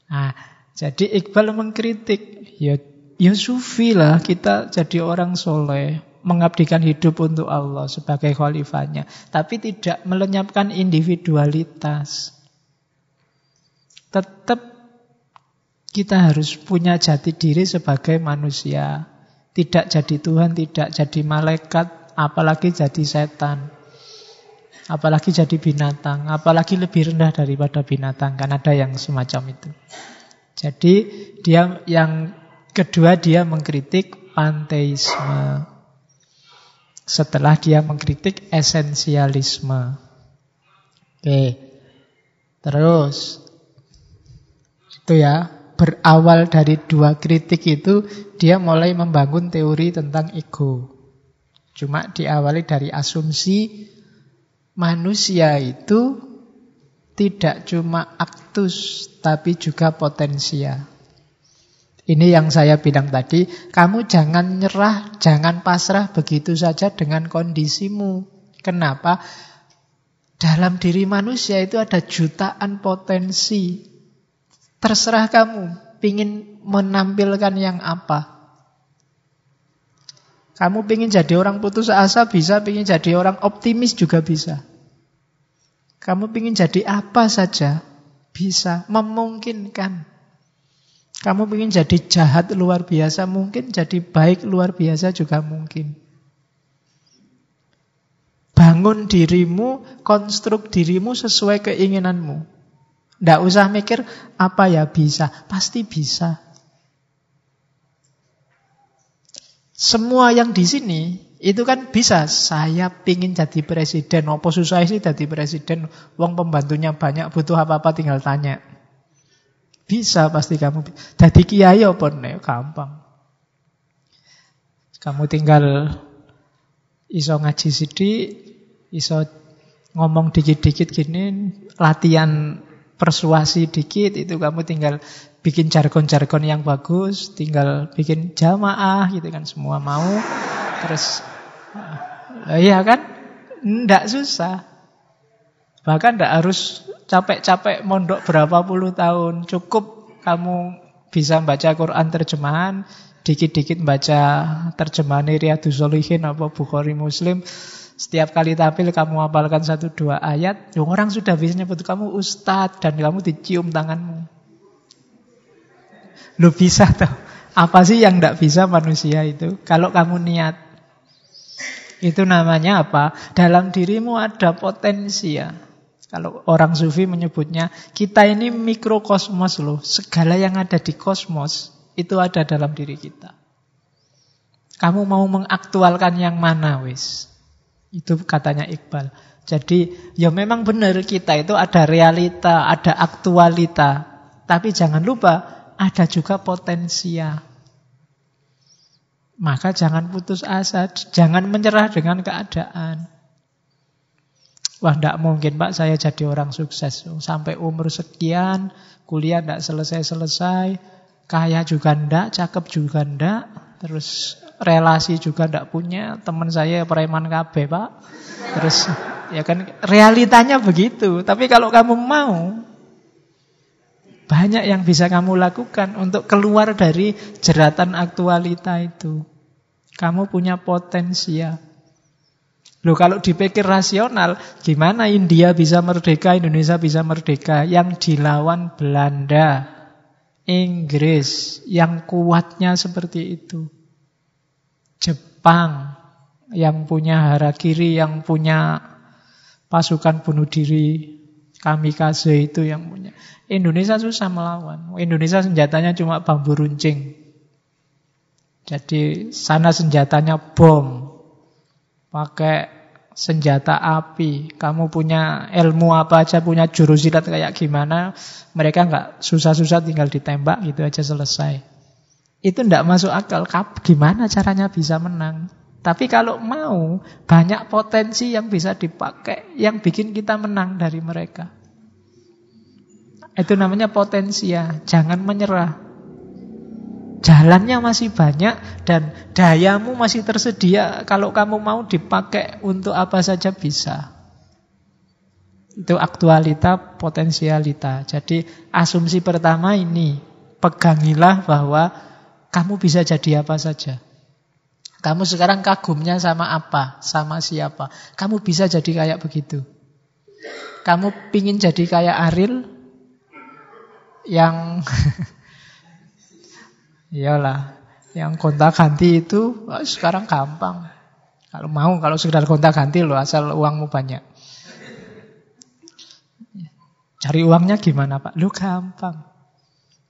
Nah, jadi Iqbal mengkritik. Ya, ya sufi lah kita jadi orang soleh mengabdikan hidup untuk Allah sebagai khalifahnya, tapi tidak melenyapkan individualitas tetap kita harus punya jati diri sebagai manusia. Tidak jadi Tuhan, tidak jadi malaikat, apalagi jadi setan. Apalagi jadi binatang, apalagi lebih rendah daripada binatang. Kan ada yang semacam itu. Jadi dia yang kedua dia mengkritik panteisme. Setelah dia mengkritik esensialisme. Oke. Terus itu ya, berawal dari dua kritik itu dia mulai membangun teori tentang ego. Cuma diawali dari asumsi manusia itu tidak cuma aktus tapi juga potensia. Ini yang saya bilang tadi, kamu jangan nyerah, jangan pasrah begitu saja dengan kondisimu. Kenapa? Dalam diri manusia itu ada jutaan potensi. Terserah kamu, pingin menampilkan yang apa. Kamu pingin jadi orang putus asa bisa, pingin jadi orang optimis juga bisa. Kamu pingin jadi apa saja bisa, memungkinkan. Kamu pingin jadi jahat luar biasa mungkin, jadi baik luar biasa juga mungkin. Bangun dirimu, konstruk dirimu sesuai keinginanmu. Tidak usah mikir apa ya bisa, pasti bisa. Semua yang di sini itu kan bisa. Saya pingin jadi presiden. Apa susah sih jadi presiden? Wong pembantunya banyak, butuh apa-apa tinggal tanya. Bisa pasti kamu. Jadi kiai apa nih? Gampang. Kamu tinggal iso ngaji sidik, iso ngomong dikit-dikit gini, latihan persuasi dikit itu kamu tinggal bikin jargon-jargon yang bagus, tinggal bikin jamaah gitu kan semua mau. Terus uh, iya kan? Ndak susah. Bahkan ndak harus capek-capek mondok berapa puluh tahun. Cukup kamu bisa baca Quran terjemahan, dikit-dikit baca terjemahan Riyadus Solihin apa Bukhari Muslim, setiap kali tampil kamu hafalkan satu dua ayat, yang orang sudah bisa nyebut kamu ustadz dan kamu dicium tanganmu. Lu bisa tuh. Apa sih yang tidak bisa manusia itu? Kalau kamu niat. Itu namanya apa? Dalam dirimu ada potensi ya. Kalau orang sufi menyebutnya, kita ini mikrokosmos loh. Segala yang ada di kosmos, itu ada dalam diri kita. Kamu mau mengaktualkan yang mana wis? Itu katanya Iqbal. Jadi ya memang benar kita itu ada realita, ada aktualita. Tapi jangan lupa ada juga potensia. Maka jangan putus asa, jangan menyerah dengan keadaan. Wah, tidak mungkin Pak saya jadi orang sukses. Sampai umur sekian, kuliah tidak selesai-selesai, kaya juga ndak, cakep juga ndak, terus relasi juga ndak punya, teman saya preman KB pak. Terus ya kan realitanya begitu. Tapi kalau kamu mau, banyak yang bisa kamu lakukan untuk keluar dari jeratan aktualita itu. Kamu punya potensi ya. Loh kalau dipikir rasional, gimana India bisa merdeka, Indonesia bisa merdeka? Yang dilawan Belanda, Inggris, yang kuatnya seperti itu. Jepang yang punya harakiri, yang punya pasukan bunuh diri, kamikaze itu yang punya. Indonesia susah melawan. Indonesia senjatanya cuma bambu runcing. Jadi sana senjatanya bom. Pakai senjata api. Kamu punya ilmu apa aja, punya jurus silat kayak gimana, mereka nggak susah-susah tinggal ditembak gitu aja selesai. Itu tidak masuk akal. Gimana caranya bisa menang? Tapi kalau mau, banyak potensi yang bisa dipakai, yang bikin kita menang dari mereka. Itu namanya potensi ya. Jangan menyerah. Jalannya masih banyak dan dayamu masih tersedia. Kalau kamu mau dipakai untuk apa saja bisa. Itu aktualita, potensialita. Jadi asumsi pertama ini, pegangilah bahwa kamu bisa jadi apa saja. Kamu sekarang kagumnya sama apa, sama siapa. Kamu bisa jadi kayak begitu. Kamu pingin jadi kayak Aril yang iyalah, yang kontak ganti itu oh, sekarang gampang. Kalau mau, kalau sekedar kontak ganti loh, asal uangmu banyak. Cari uangnya gimana Pak? Lu gampang.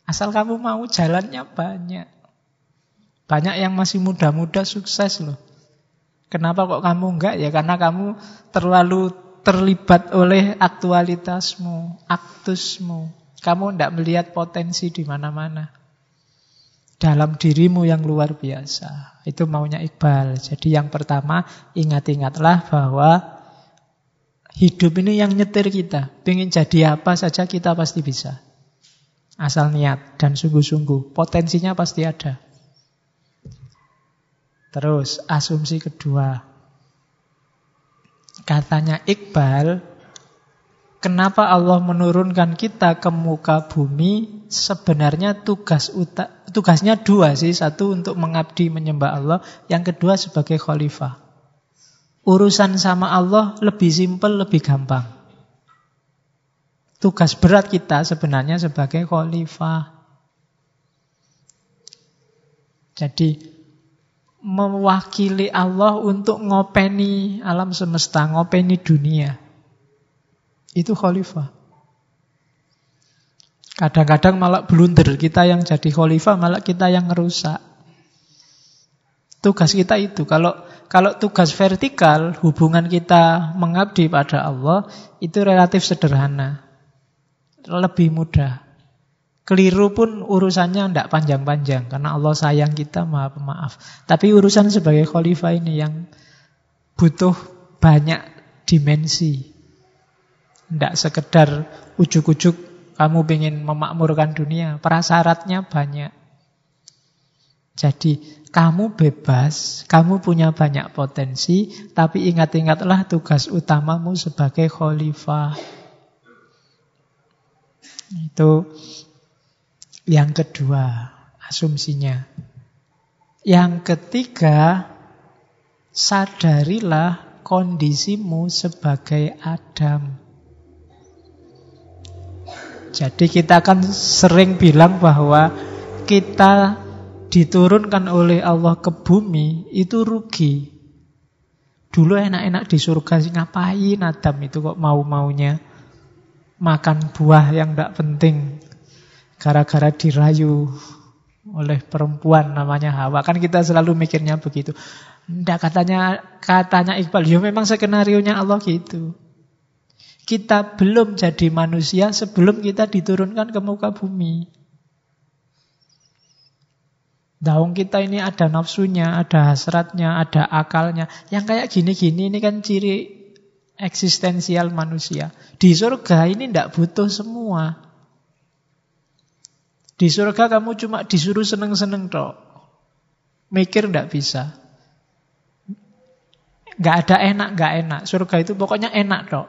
Asal kamu mau jalannya banyak. Banyak yang masih muda-muda sukses loh. Kenapa kok kamu enggak? Ya karena kamu terlalu terlibat oleh aktualitasmu, aktusmu. Kamu tidak melihat potensi di mana-mana. Dalam dirimu yang luar biasa. Itu maunya Iqbal. Jadi yang pertama, ingat-ingatlah bahwa hidup ini yang nyetir kita. Pengen jadi apa saja kita pasti bisa. Asal niat dan sungguh-sungguh. Potensinya pasti ada. Terus asumsi kedua. Katanya Iqbal, kenapa Allah menurunkan kita ke muka bumi? Sebenarnya tugas tugasnya dua sih. Satu untuk mengabdi menyembah Allah, yang kedua sebagai khalifah. Urusan sama Allah lebih simpel, lebih gampang. Tugas berat kita sebenarnya sebagai khalifah. Jadi mewakili Allah untuk ngopeni alam semesta, ngopeni dunia. Itu khalifah. Kadang-kadang malah blunder kita yang jadi khalifah, malah kita yang ngerusak. Tugas kita itu. Kalau kalau tugas vertikal, hubungan kita mengabdi pada Allah itu relatif sederhana. Lebih mudah. Keliru pun urusannya tidak panjang-panjang karena Allah sayang kita maha pemaaf. Tapi urusan sebagai khalifah ini yang butuh banyak dimensi. Tidak sekedar ujuk-ujuk kamu ingin memakmurkan dunia. Prasyaratnya banyak. Jadi kamu bebas, kamu punya banyak potensi, tapi ingat-ingatlah tugas utamamu sebagai khalifah. Itu yang kedua, asumsinya. Yang ketiga, sadarilah kondisimu sebagai Adam. Jadi kita akan sering bilang bahwa kita diturunkan oleh Allah ke bumi itu rugi. Dulu enak-enak di surga sih ngapain Adam itu kok mau-maunya makan buah yang tidak penting gara-gara dirayu oleh perempuan namanya Hawa. Kan kita selalu mikirnya begitu. Tidak katanya katanya Iqbal, ya memang skenario nya Allah gitu. Kita belum jadi manusia sebelum kita diturunkan ke muka bumi. Daung kita ini ada nafsunya, ada hasratnya, ada akalnya. Yang kayak gini-gini ini kan ciri eksistensial manusia. Di surga ini tidak butuh semua. Di surga kamu cuma disuruh seneng-seneng tok. Mikir tidak bisa. Gak ada enak, gak enak. Surga itu pokoknya enak tok.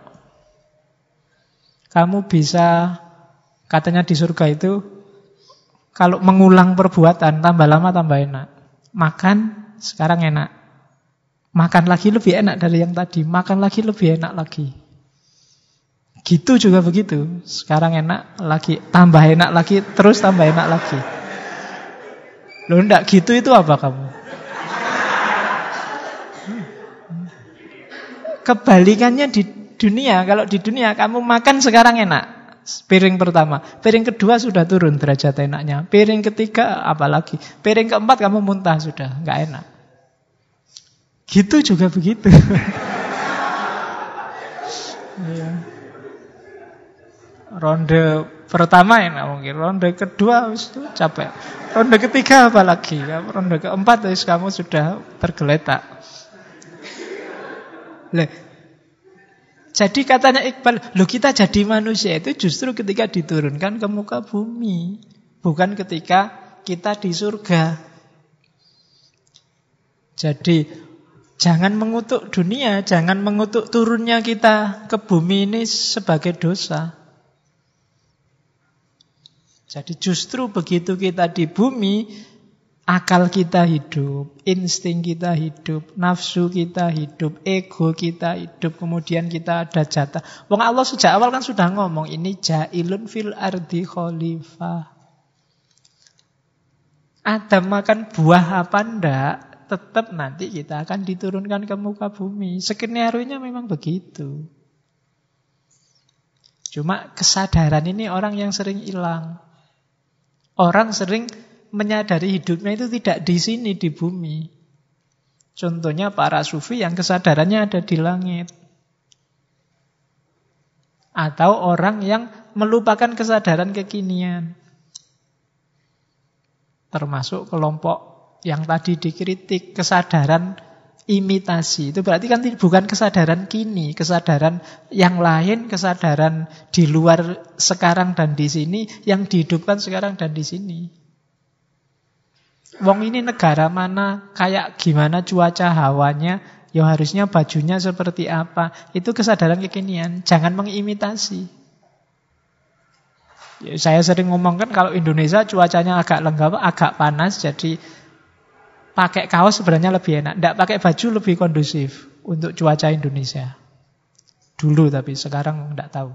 Kamu bisa, katanya di surga itu, kalau mengulang perbuatan, tambah lama tambah enak. Makan, sekarang enak. Makan lagi lebih enak dari yang tadi. Makan lagi lebih enak lagi. Gitu juga begitu. Sekarang enak lagi, tambah enak lagi, terus tambah enak lagi. Loh enggak gitu itu apa kamu? Kebalikannya di dunia, kalau di dunia kamu makan sekarang enak. Piring pertama. Piring kedua sudah turun derajat enaknya. Piring ketiga apalagi. Piring keempat kamu muntah sudah. Nggak enak. Gitu juga begitu. Iya. Ronde pertama enak mungkin. Ronde kedua itu capek. Ronde ketiga apalagi. Ronde keempat kamu sudah tergeletak. Le, jadi katanya Iqbal, lo kita jadi manusia itu justru ketika diturunkan ke muka bumi. Bukan ketika kita di surga. Jadi jangan mengutuk dunia, jangan mengutuk turunnya kita ke bumi ini sebagai dosa. Jadi justru begitu kita di bumi, Akal kita hidup, insting kita hidup, nafsu kita hidup, ego kita hidup, kemudian kita ada jatah. Wong Allah sejak awal kan sudah ngomong ini jailun fil ardi khalifah. Adam makan buah apa ndak, tetap nanti kita akan diturunkan ke muka bumi. Skenario-nya memang begitu. Cuma kesadaran ini orang yang sering hilang. Orang sering menyadari hidupnya itu tidak di sini, di bumi. Contohnya para sufi yang kesadarannya ada di langit. Atau orang yang melupakan kesadaran kekinian. Termasuk kelompok yang tadi dikritik, kesadaran imitasi. Itu berarti kan bukan kesadaran kini, kesadaran yang lain, kesadaran di luar sekarang dan di sini, yang dihidupkan sekarang dan di sini. Wong ini negara mana, kayak gimana cuaca hawanya, ya harusnya bajunya seperti apa. Itu kesadaran kekinian, jangan mengimitasi. Ya, saya sering ngomong kan kalau Indonesia cuacanya agak lenggap, agak panas, jadi pakai kaos sebenarnya lebih enak. Tidak pakai baju lebih kondusif untuk cuaca Indonesia. Dulu tapi sekarang tidak tahu.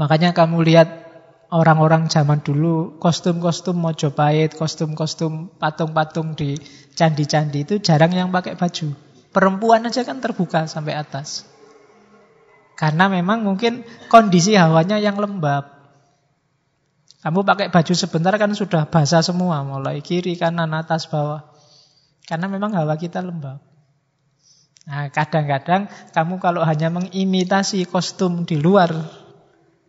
Makanya kamu lihat orang-orang zaman dulu kostum-kostum Mojopahit, kostum-kostum patung-patung di candi-candi itu jarang yang pakai baju. Perempuan aja kan terbuka sampai atas. Karena memang mungkin kondisi hawanya yang lembab. Kamu pakai baju sebentar kan sudah basah semua, mulai kiri, kanan, atas, bawah. Karena memang hawa kita lembab. Nah, kadang-kadang kamu kalau hanya mengimitasi kostum di luar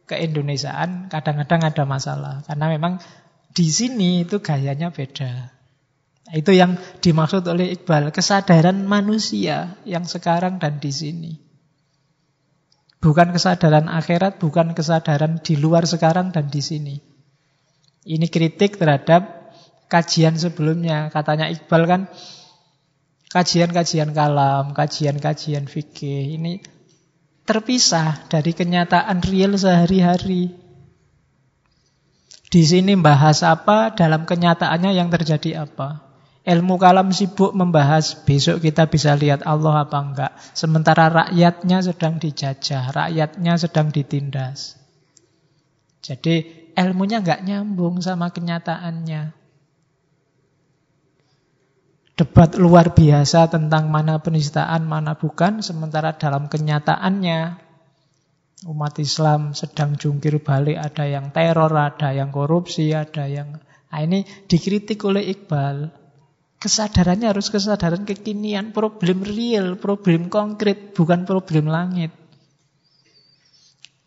keindonesiaan, kadang-kadang ada masalah. Karena memang di sini itu gayanya beda. Itu yang dimaksud oleh Iqbal, kesadaran manusia yang sekarang dan di sini. Bukan kesadaran akhirat, bukan kesadaran di luar sekarang dan di sini. Ini kritik terhadap kajian sebelumnya. Katanya Iqbal kan kajian-kajian kalam, kajian-kajian fikih ini terpisah dari kenyataan real sehari-hari. Di sini bahas apa, dalam kenyataannya yang terjadi apa. Ilmu kalam sibuk membahas besok kita bisa lihat Allah apa enggak. Sementara rakyatnya sedang dijajah, rakyatnya sedang ditindas. Jadi ilmunya enggak nyambung sama kenyataannya debat luar biasa tentang mana penistaan, mana bukan, sementara dalam kenyataannya umat Islam sedang jungkir balik, ada yang teror, ada yang korupsi, ada yang... Nah ini dikritik oleh Iqbal. Kesadarannya harus kesadaran kekinian, problem real, problem konkret, bukan problem langit.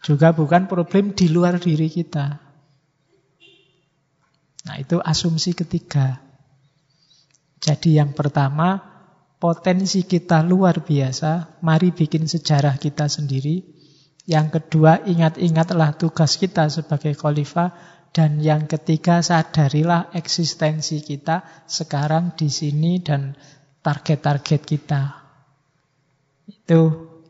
Juga bukan problem di luar diri kita. Nah itu asumsi ketiga. Jadi yang pertama, potensi kita luar biasa, mari bikin sejarah kita sendiri. Yang kedua, ingat-ingatlah tugas kita sebagai khalifah. Dan yang ketiga, sadarilah eksistensi kita sekarang di sini dan target-target kita. Itu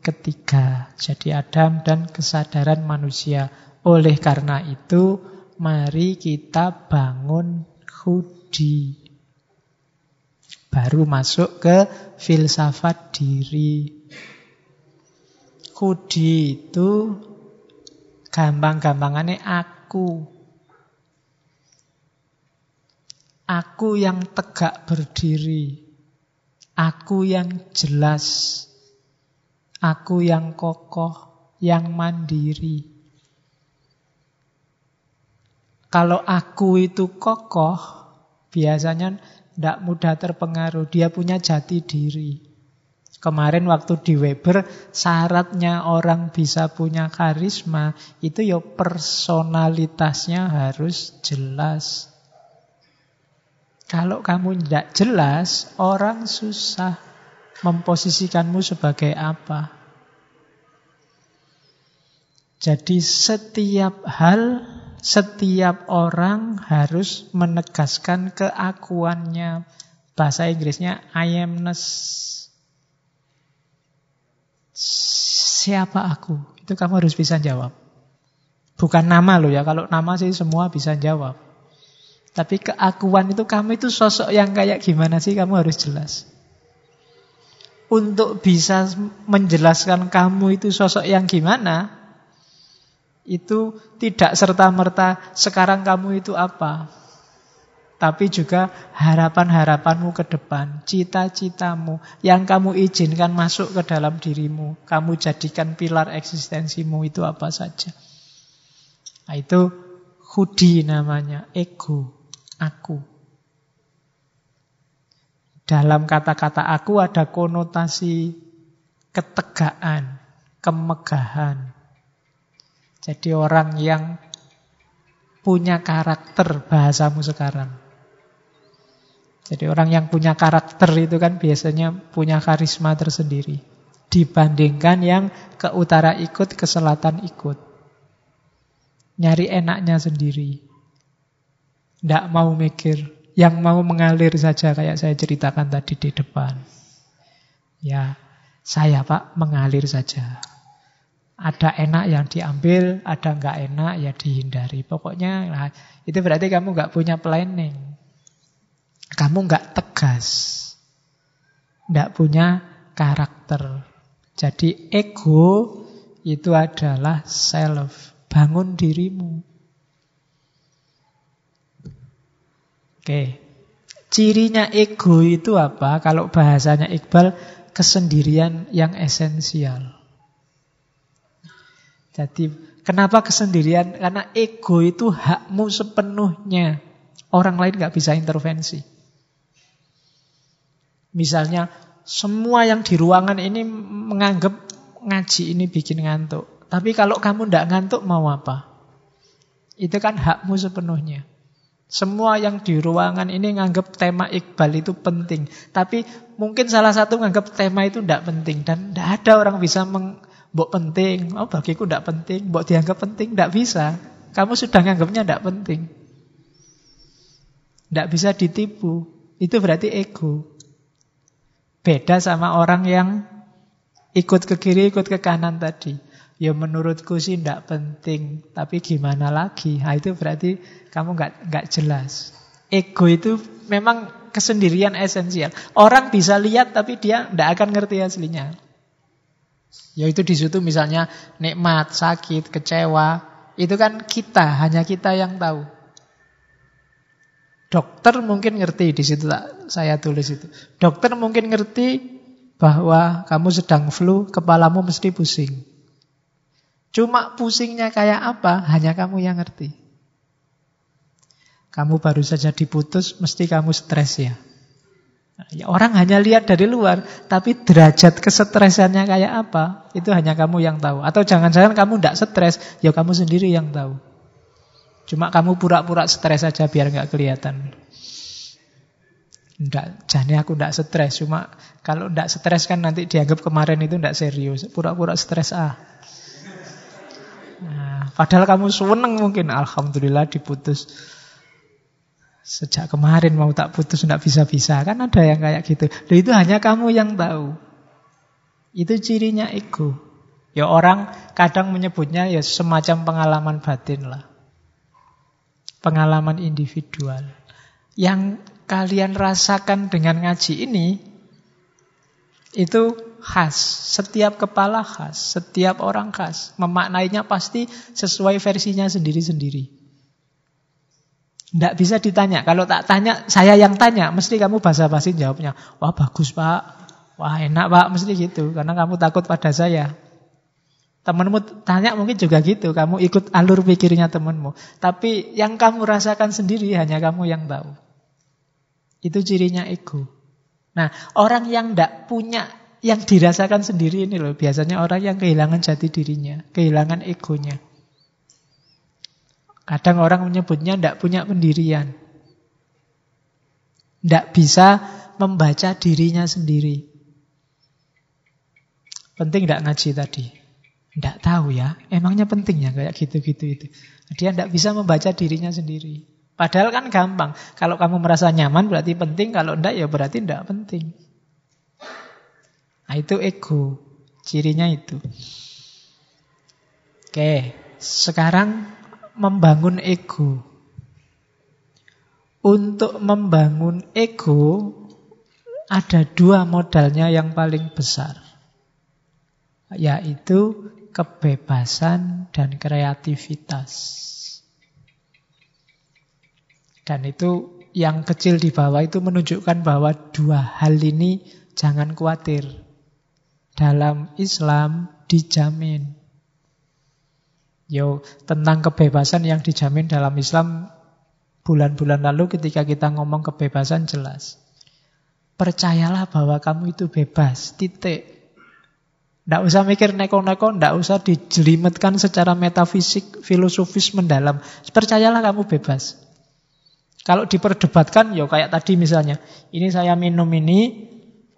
ketiga. Jadi Adam dan kesadaran manusia. Oleh karena itu, mari kita bangun hudi Baru masuk ke filsafat diri. Kudi itu gampang-gampangannya aku. Aku yang tegak berdiri. Aku yang jelas. Aku yang kokoh, yang mandiri. Kalau aku itu kokoh, biasanya tidak mudah terpengaruh. Dia punya jati diri. Kemarin waktu di Weber, syaratnya orang bisa punya karisma, itu ya personalitasnya harus jelas. Kalau kamu tidak jelas, orang susah memposisikanmu sebagai apa. Jadi setiap hal setiap orang harus menegaskan keakuannya. Bahasa Inggrisnya I amness. Siapa aku? Itu kamu harus bisa jawab. Bukan nama loh ya, kalau nama sih semua bisa jawab. Tapi keakuan itu kamu itu sosok yang kayak gimana sih kamu harus jelas. Untuk bisa menjelaskan kamu itu sosok yang gimana, itu tidak serta-merta sekarang kamu itu apa. Tapi juga harapan-harapanmu ke depan, cita-citamu yang kamu izinkan masuk ke dalam dirimu. Kamu jadikan pilar eksistensimu itu apa saja. Nah, itu hudi namanya, ego, aku. Dalam kata-kata aku ada konotasi ketegaan, kemegahan, jadi orang yang punya karakter bahasamu sekarang. Jadi orang yang punya karakter itu kan biasanya punya karisma tersendiri. Dibandingkan yang ke utara ikut, ke selatan ikut. Nyari enaknya sendiri. Tidak mau mikir. Yang mau mengalir saja kayak saya ceritakan tadi di depan. Ya, saya pak mengalir saja. Ada enak yang diambil, ada nggak enak ya dihindari. Pokoknya nah, itu berarti kamu nggak punya planning. Kamu nggak tegas. Nggak punya karakter. Jadi ego itu adalah self. Bangun dirimu. Oke. Cirinya ego itu apa? Kalau bahasanya Iqbal, kesendirian yang esensial. Jadi kenapa kesendirian? Karena ego itu hakmu sepenuhnya. Orang lain nggak bisa intervensi. Misalnya semua yang di ruangan ini menganggap ngaji ini bikin ngantuk. Tapi kalau kamu tidak ngantuk mau apa? Itu kan hakmu sepenuhnya. Semua yang di ruangan ini nganggap tema Iqbal itu penting. Tapi mungkin salah satu nganggap tema itu tidak penting. Dan tidak ada orang bisa meng, Mbok penting, oh bagiku tidak penting, mbok dianggap penting, tidak bisa. Kamu sudah nganggapnya tidak penting. Tidak bisa ditipu. Itu berarti ego. Beda sama orang yang ikut ke kiri, ikut ke kanan tadi. Ya menurutku sih tidak penting, tapi gimana lagi? Nah, itu berarti kamu nggak nggak jelas. Ego itu memang kesendirian esensial. Orang bisa lihat tapi dia tidak akan ngerti aslinya. Yaitu di situ misalnya nikmat, sakit, kecewa, itu kan kita, hanya kita yang tahu. Dokter mungkin ngerti di situ tak saya tulis itu. Dokter mungkin ngerti bahwa kamu sedang flu, kepalamu mesti pusing. Cuma pusingnya kayak apa, hanya kamu yang ngerti. Kamu baru saja diputus, mesti kamu stres ya. Ya, orang hanya lihat dari luar, tapi derajat kesetresannya kayak apa, itu hanya kamu yang tahu. Atau jangan-jangan kamu tidak stres, ya kamu sendiri yang tahu. Cuma kamu pura-pura stres saja biar nggak kelihatan. Enggak, jadi aku tidak stres. Cuma kalau tidak stres kan nanti dianggap kemarin itu tidak serius. Pura-pura stres ah. Nah, padahal kamu seneng mungkin. Alhamdulillah diputus. Sejak kemarin mau tak putus tidak bisa-bisa. Kan ada yang kayak gitu. Dan itu hanya kamu yang tahu. Itu cirinya ego. Ya orang kadang menyebutnya ya semacam pengalaman batin lah. Pengalaman individual. Yang kalian rasakan dengan ngaji ini, itu khas. Setiap kepala khas. Setiap orang khas. Memaknainya pasti sesuai versinya sendiri-sendiri. Tidak bisa ditanya. Kalau tak tanya, saya yang tanya. Mesti kamu basa-basi jawabnya. Wah bagus pak. Wah enak pak. Mesti gitu. Karena kamu takut pada saya. Temenmu tanya mungkin juga gitu. Kamu ikut alur pikirnya temenmu. Tapi yang kamu rasakan sendiri hanya kamu yang tahu. Itu cirinya ego. Nah orang yang tidak punya yang dirasakan sendiri ini loh. Biasanya orang yang kehilangan jati dirinya. Kehilangan egonya. Kadang orang menyebutnya tidak punya pendirian. Tidak bisa membaca dirinya sendiri. Penting tidak ngaji tadi? Tidak tahu ya. Emangnya penting ya kayak gitu-gitu itu. Dia tidak bisa membaca dirinya sendiri. Padahal kan gampang. Kalau kamu merasa nyaman berarti penting. Kalau tidak ya berarti tidak penting. Nah itu ego. Cirinya itu. Oke. Sekarang membangun ego. Untuk membangun ego ada dua modalnya yang paling besar. Yaitu kebebasan dan kreativitas. Dan itu yang kecil di bawah itu menunjukkan bahwa dua hal ini jangan khawatir. Dalam Islam dijamin. Yo, tentang kebebasan yang dijamin dalam Islam bulan-bulan lalu ketika kita ngomong kebebasan jelas. Percayalah bahwa kamu itu bebas, titik. Tidak usah mikir neko-neko, tidak usah dijelimetkan secara metafisik, filosofis mendalam. Percayalah kamu bebas. Kalau diperdebatkan, yo kayak tadi misalnya, ini saya minum ini,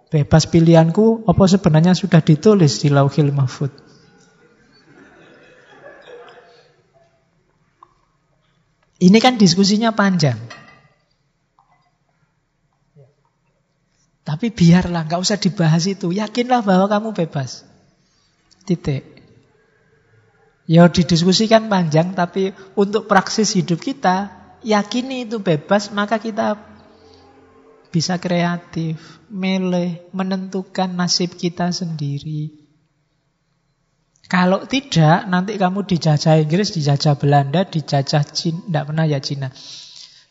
bebas pilihanku, apa sebenarnya sudah ditulis di Lauhil Mahfud. Ini kan diskusinya panjang. Tapi biarlah, nggak usah dibahas itu. Yakinlah bahwa kamu bebas. Titik. Ya didiskusikan panjang, tapi untuk praksis hidup kita, yakini itu bebas, maka kita bisa kreatif, milih, menentukan nasib kita sendiri. Kalau tidak, nanti kamu dijajah Inggris, dijajah Belanda, dijajah Cina, tidak pernah ya Cina.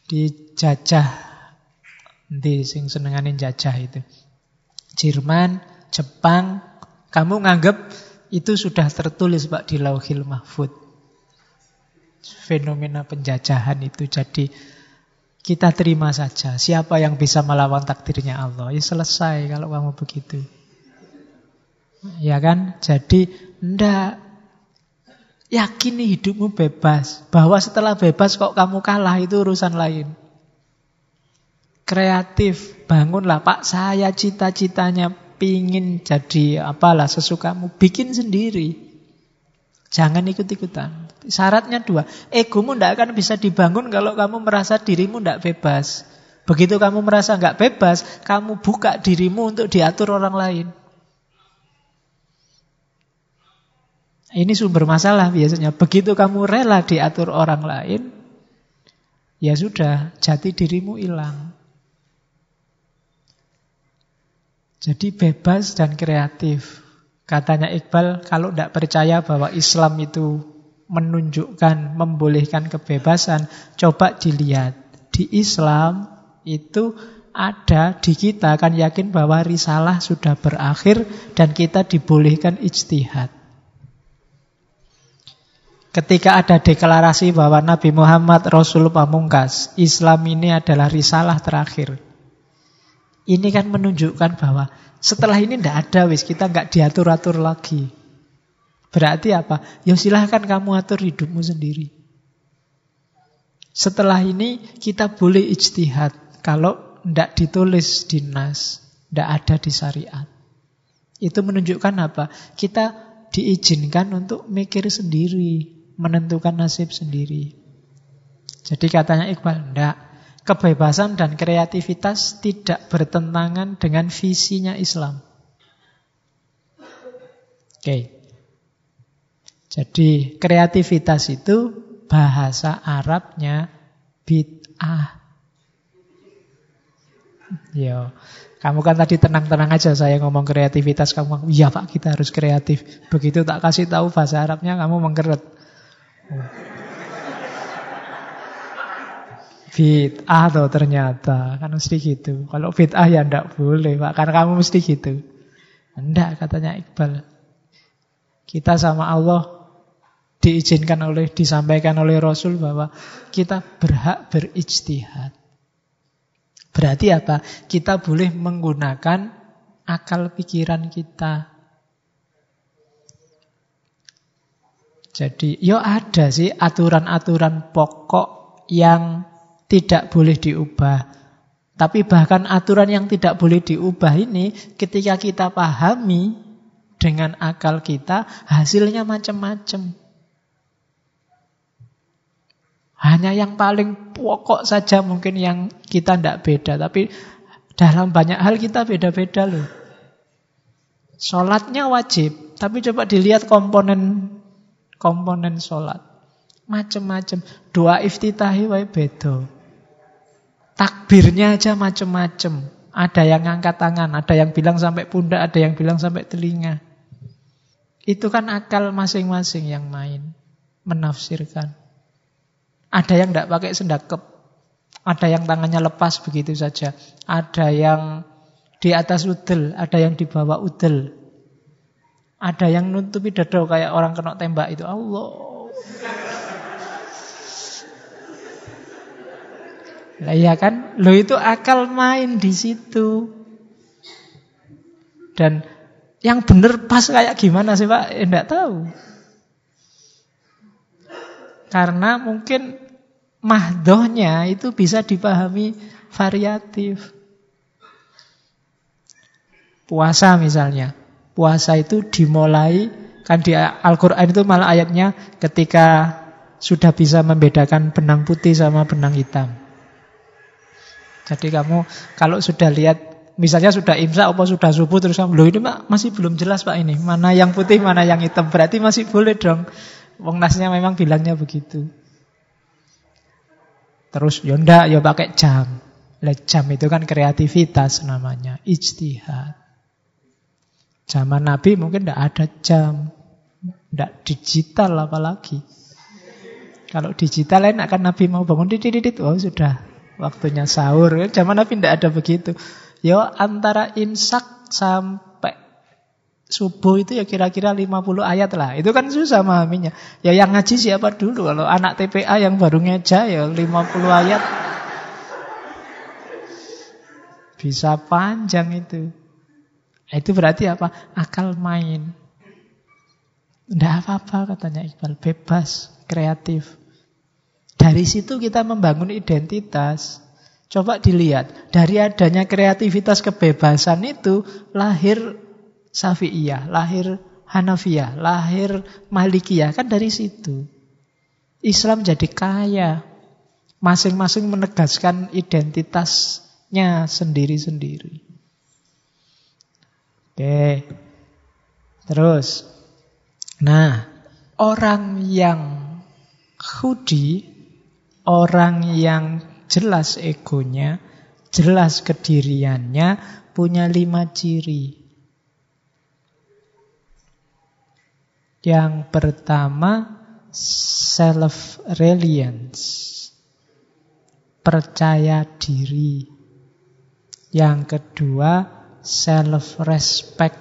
Dijajah, nanti sing senenganin jajah itu. Jerman, Jepang, kamu nganggap itu sudah tertulis Pak di Lauhil Mahfud. Fenomena penjajahan itu jadi Kita terima saja. Siapa yang bisa melawan takdirnya Allah? Ya selesai kalau kamu begitu. Ya kan? Jadi, ndak yakini hidupmu bebas. Bahwa setelah bebas kok kamu kalah itu urusan lain. Kreatif, bangunlah Pak saya cita-citanya pingin jadi apalah sesukamu. Bikin sendiri. Jangan ikut-ikutan. Syaratnya dua. Egomu tidak akan bisa dibangun kalau kamu merasa dirimu tidak bebas. Begitu kamu merasa nggak bebas, kamu buka dirimu untuk diatur orang lain. Ini sumber masalah biasanya. Begitu kamu rela diatur orang lain, ya sudah, jati dirimu hilang. Jadi bebas dan kreatif. Katanya Iqbal, kalau tidak percaya bahwa Islam itu menunjukkan, membolehkan kebebasan, coba dilihat. Di Islam itu ada di kita kan yakin bahwa risalah sudah berakhir dan kita dibolehkan ijtihad. Ketika ada deklarasi bahwa Nabi Muhammad Rasul Pamungkas, Islam ini adalah risalah terakhir. Ini kan menunjukkan bahwa setelah ini tidak ada wis, kita nggak diatur-atur lagi. Berarti apa? Ya silahkan kamu atur hidupmu sendiri. Setelah ini kita boleh ijtihad. Kalau tidak ditulis di nas, tidak ada di syariat. Itu menunjukkan apa? Kita diizinkan untuk mikir sendiri, menentukan nasib sendiri. Jadi katanya Iqbal, tidak. Kebebasan dan kreativitas tidak bertentangan dengan visinya Islam. Oke. Jadi kreativitas itu bahasa Arabnya bid'ah. Yo, kamu kan tadi tenang-tenang aja saya ngomong kreativitas kamu, iya pak kita harus kreatif. Begitu tak kasih tahu bahasa Arabnya kamu mengkeret. Bid'ah tuh ternyata Kan mesti gitu. Kalau bid'ah ya ndak boleh Pak. Karena kamu mesti gitu. Ndak katanya Iqbal. Kita sama Allah Diizinkan oleh Disampaikan oleh Rasul bahwa Kita berhak berijtihad. Berarti apa? Kita boleh menggunakan Akal pikiran kita Jadi, yo ada sih aturan-aturan pokok yang tidak boleh diubah. Tapi bahkan aturan yang tidak boleh diubah ini ketika kita pahami dengan akal kita hasilnya macam-macam. Hanya yang paling pokok saja mungkin yang kita tidak beda. Tapi dalam banyak hal kita beda-beda loh. Sholatnya wajib. Tapi coba dilihat komponen komponen sholat. Macam-macam. Doa iftitahi wae beda. Takbirnya aja macem-macem. Ada yang ngangkat tangan, ada yang bilang sampai pundak, ada yang bilang sampai telinga. Itu kan akal masing-masing yang main, menafsirkan. Ada yang tidak pakai sendakep, ada yang tangannya lepas begitu saja, ada yang di atas udel, ada yang di bawah udel, ada yang nutupi dada kayak orang kena tembak itu. Allah. Lah iya kan? Lo itu akal main di situ. Dan yang benar pas kayak gimana sih Pak? Enggak eh, tahu. Karena mungkin mahdohnya itu bisa dipahami variatif. Puasa misalnya. Puasa itu dimulai, kan di Al-Quran itu malah ayatnya ketika sudah bisa membedakan benang putih sama benang hitam. Jadi kamu kalau sudah lihat misalnya sudah imsak apa sudah subuh terus kamu loh ini pak masih belum jelas pak ini mana yang putih mana yang hitam berarti masih boleh dong. Wong nasnya memang bilangnya begitu. Terus yonda ya pakai jam. Lah jam itu kan kreativitas namanya, ijtihad. Zaman Nabi mungkin tidak ada jam, tidak digital apalagi. Kalau digital lain akan Nabi mau bangun titit oh sudah waktunya sahur. Zaman Nabi tidak ada begitu. Ya antara imsak sampai subuh itu ya kira-kira 50 ayat lah. Itu kan susah memahaminya. Ya yang ngaji siapa dulu? Kalau anak TPA yang baru ngeja ya 50 ayat. Bisa panjang itu. Itu berarti apa? Akal main. Tidak apa-apa katanya Iqbal, bebas, kreatif. Dari situ kita membangun identitas. Coba dilihat, dari adanya kreativitas kebebasan itu lahir Syafi'iyah, lahir Hanafiyah, lahir Malikiyah, kan dari situ. Islam jadi kaya. Masing-masing menegaskan identitasnya sendiri-sendiri. Oke. Terus. Nah, orang yang khudi, orang yang jelas egonya, jelas kediriannya, punya lima ciri. Yang pertama, self-reliance. Percaya diri. Yang kedua, self-respect,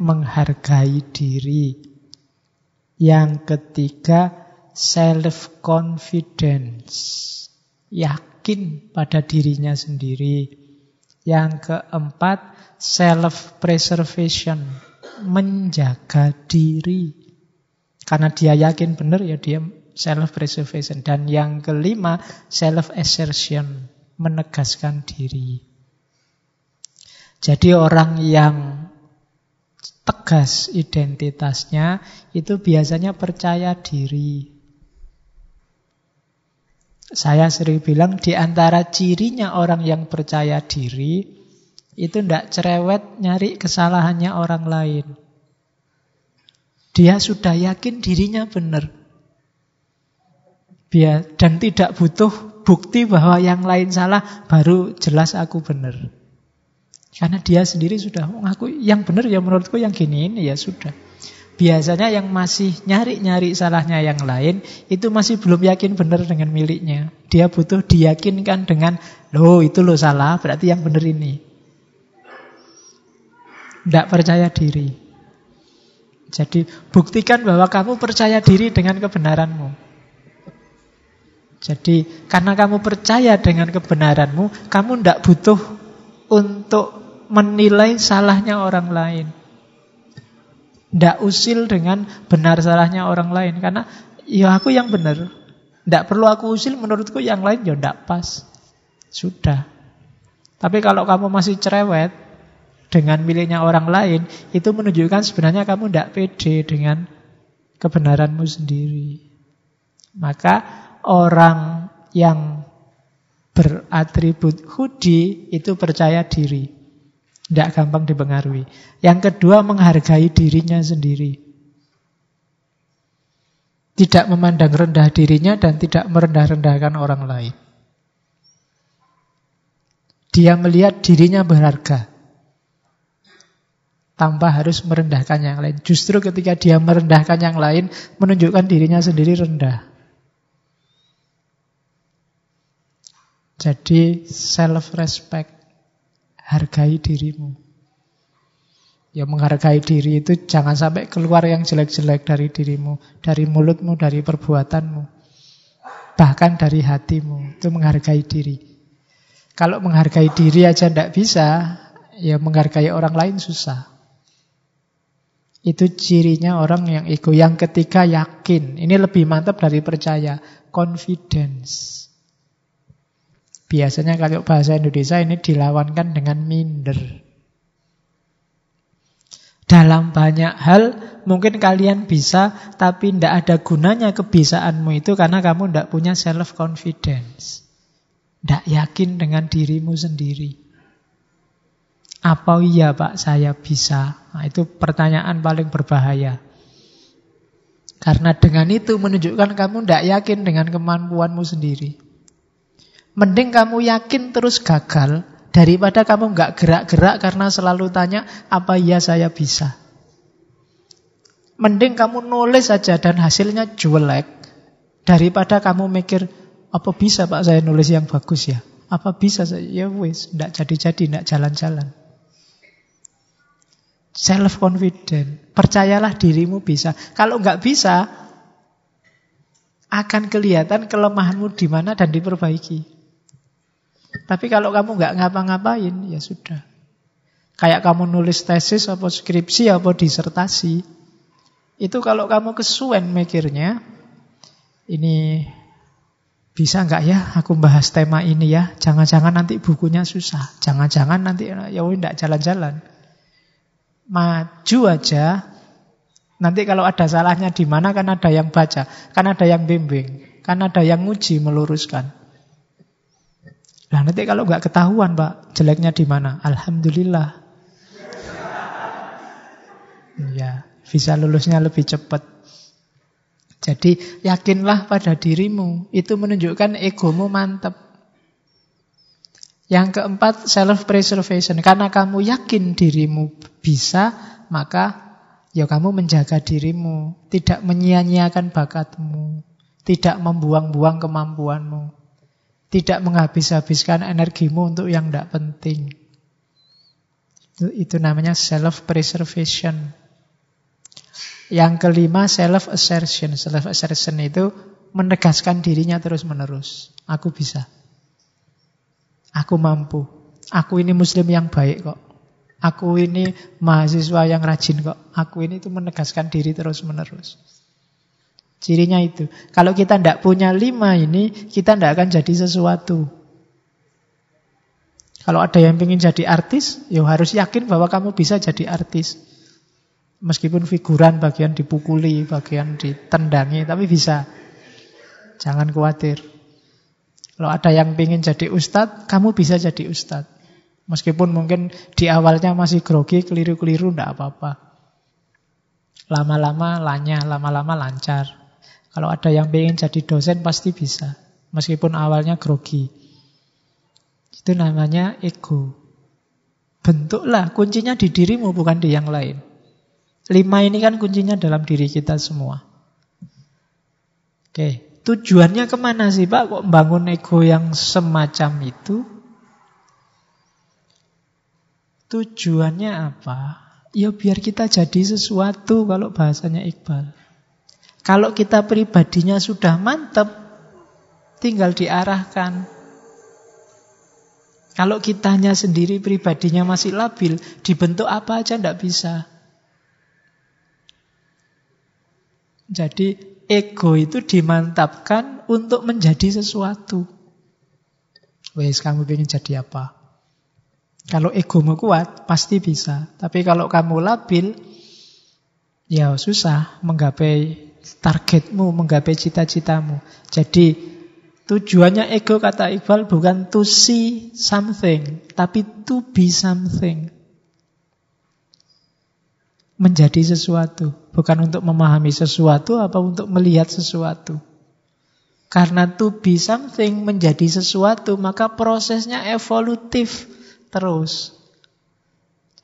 menghargai diri. Yang ketiga, self-confidence, yakin pada dirinya sendiri. Yang keempat, self-preservation, menjaga diri. Karena dia yakin benar ya dia self-preservation. Dan yang kelima, self-assertion, menegaskan diri. Jadi orang yang tegas identitasnya itu biasanya percaya diri. Saya sering bilang di antara cirinya orang yang percaya diri itu tidak cerewet nyari kesalahannya orang lain. Dia sudah yakin dirinya benar. Dan tidak butuh bukti bahwa yang lain salah, baru jelas aku benar. Karena dia sendiri sudah mengaku yang benar ya menurutku yang gini ini ya sudah. Biasanya yang masih nyari-nyari salahnya yang lain itu masih belum yakin benar dengan miliknya. Dia butuh diyakinkan dengan loh itu lo salah berarti yang benar ini. Tidak percaya diri. Jadi buktikan bahwa kamu percaya diri dengan kebenaranmu. Jadi karena kamu percaya dengan kebenaranmu, kamu tidak butuh untuk menilai salahnya orang lain. Tidak usil dengan benar salahnya orang lain. Karena ya aku yang benar. Tidak perlu aku usil menurutku yang lain ya tidak pas. Sudah. Tapi kalau kamu masih cerewet dengan miliknya orang lain, itu menunjukkan sebenarnya kamu tidak pede dengan kebenaranmu sendiri. Maka orang yang beratribut hudi itu percaya diri. Tidak gampang dipengaruhi. Yang kedua, menghargai dirinya sendiri. Tidak memandang rendah dirinya dan tidak merendah-rendahkan orang lain. Dia melihat dirinya berharga. Tanpa harus merendahkan yang lain. Justru ketika dia merendahkan yang lain, menunjukkan dirinya sendiri rendah. Jadi self-respect hargai dirimu. Ya menghargai diri itu jangan sampai keluar yang jelek-jelek dari dirimu, dari mulutmu, dari perbuatanmu. Bahkan dari hatimu, itu menghargai diri. Kalau menghargai diri aja tidak bisa, ya menghargai orang lain susah. Itu cirinya orang yang ego. Yang ketiga yakin. Ini lebih mantap dari percaya. Confidence. Biasanya kalau bahasa Indonesia ini dilawankan dengan minder. Dalam banyak hal mungkin kalian bisa tapi tidak ada gunanya kebisaanmu itu karena kamu tidak punya self confidence. Tidak yakin dengan dirimu sendiri. Apa iya Pak saya bisa? Nah, itu pertanyaan paling berbahaya. Karena dengan itu menunjukkan kamu tidak yakin dengan kemampuanmu sendiri. Mending kamu yakin terus gagal daripada kamu nggak gerak-gerak karena selalu tanya apa iya saya bisa. Mending kamu nulis saja dan hasilnya jelek daripada kamu mikir apa bisa Pak saya nulis yang bagus ya? Apa bisa saya? Ya wis, enggak jadi-jadi, enggak jalan-jalan. Self confident. Percayalah dirimu bisa. Kalau nggak bisa, akan kelihatan kelemahanmu di mana dan diperbaiki. Tapi kalau kamu nggak ngapa-ngapain, ya sudah. Kayak kamu nulis tesis, apa skripsi, apa disertasi. Itu kalau kamu kesuwen mikirnya, ini bisa nggak ya aku bahas tema ini ya? Jangan-jangan nanti bukunya susah. Jangan-jangan nanti ya tidak jalan-jalan. Maju aja. Nanti kalau ada salahnya di mana kan ada yang baca, kan ada yang bimbing, kan ada yang nguji meluruskan. Nah nanti kalau nggak ketahuan pak jeleknya di mana, alhamdulillah. Ya bisa lulusnya lebih cepat. Jadi yakinlah pada dirimu. Itu menunjukkan egomu mantap. Yang keempat, self-preservation. Karena kamu yakin dirimu bisa, maka ya kamu menjaga dirimu. Tidak menyia-nyiakan bakatmu. Tidak membuang-buang kemampuanmu. Tidak menghabis-habiskan energimu untuk yang tidak penting. Itu, itu namanya self-preservation. Yang kelima self-assertion. Self-assertion itu menegaskan dirinya terus-menerus. Aku bisa. Aku mampu. Aku ini muslim yang baik kok. Aku ini mahasiswa yang rajin kok. Aku ini itu menegaskan diri terus-menerus. Cirinya itu. Kalau kita tidak punya lima ini, kita tidak akan jadi sesuatu. Kalau ada yang ingin jadi artis, ya harus yakin bahwa kamu bisa jadi artis. Meskipun figuran bagian dipukuli, bagian ditendangi, tapi bisa. Jangan khawatir. Kalau ada yang ingin jadi ustadz, kamu bisa jadi ustadz. Meskipun mungkin di awalnya masih grogi, keliru-keliru, tidak apa-apa. Lama-lama lanya, lama-lama lancar. Kalau ada yang ingin jadi dosen, pasti bisa. Meskipun awalnya grogi. Itu namanya ego. Bentuklah, kuncinya di dirimu, bukan di yang lain. Lima ini kan kuncinya dalam diri kita semua. Oke, tujuannya ke mana sih Pak kok bangun ego yang semacam itu? Tujuannya apa? Ya biar kita jadi sesuatu kalau bahasanya Iqbal. Kalau kita pribadinya sudah mantep, tinggal diarahkan. Kalau kitanya sendiri pribadinya masih labil, dibentuk apa aja tidak bisa. Jadi ego itu dimantapkan untuk menjadi sesuatu. Wes kamu ingin jadi apa? Kalau egomu kuat, pasti bisa. Tapi kalau kamu labil, ya susah menggapai targetmu, menggapai cita-citamu. Jadi tujuannya ego kata Iqbal bukan to see something, tapi to be something menjadi sesuatu, bukan untuk memahami sesuatu apa untuk melihat sesuatu. Karena to be something menjadi sesuatu, maka prosesnya evolutif terus.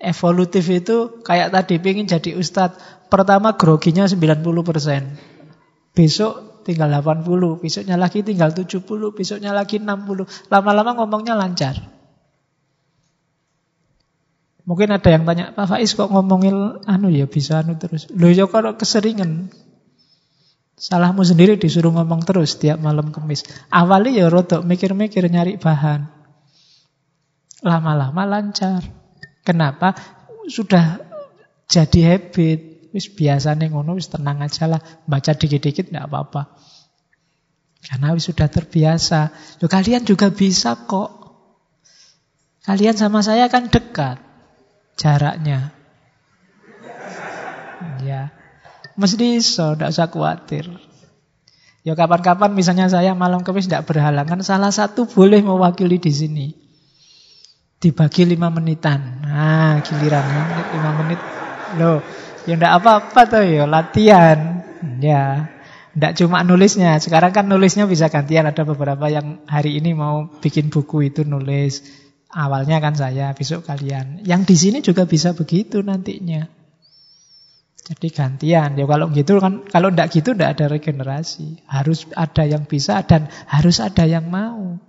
Evolutif itu kayak tadi pengen jadi ustadz, pertama groginya 90%. Besok tinggal 80, besoknya lagi tinggal 70, besoknya lagi 60. Lama-lama ngomongnya lancar. Mungkin ada yang tanya, Pak Faiz kok ngomongin anu ya bisa anu terus. Loh ya kalau keseringan. Salahmu sendiri disuruh ngomong terus tiap malam kemis. Awalnya ya rodok mikir-mikir nyari bahan. Lama-lama lancar. Kenapa? Sudah jadi habit. Wis biasa nih ngono wis tenang aja lah. Baca dikit-dikit enggak apa-apa. Karena wis sudah terbiasa. Loh kalian juga bisa kok. Kalian sama saya kan dekat jaraknya. Ya, mesti iso, tidak usah khawatir. Ya kapan-kapan misalnya saya malam kemis tidak berhalangan, salah satu boleh mewakili di sini. Dibagi lima menitan. Nah, giliran lima menit. Loh, ya tidak apa-apa tuh ya, latihan. Ya, tidak cuma nulisnya. Sekarang kan nulisnya bisa gantian. Ada beberapa yang hari ini mau bikin buku itu nulis. Awalnya kan saya, besok kalian. Yang di sini juga bisa begitu nantinya. Jadi gantian. Ya kalau gitu kan, kalau tidak gitu tidak ada regenerasi. Harus ada yang bisa dan harus ada yang mau.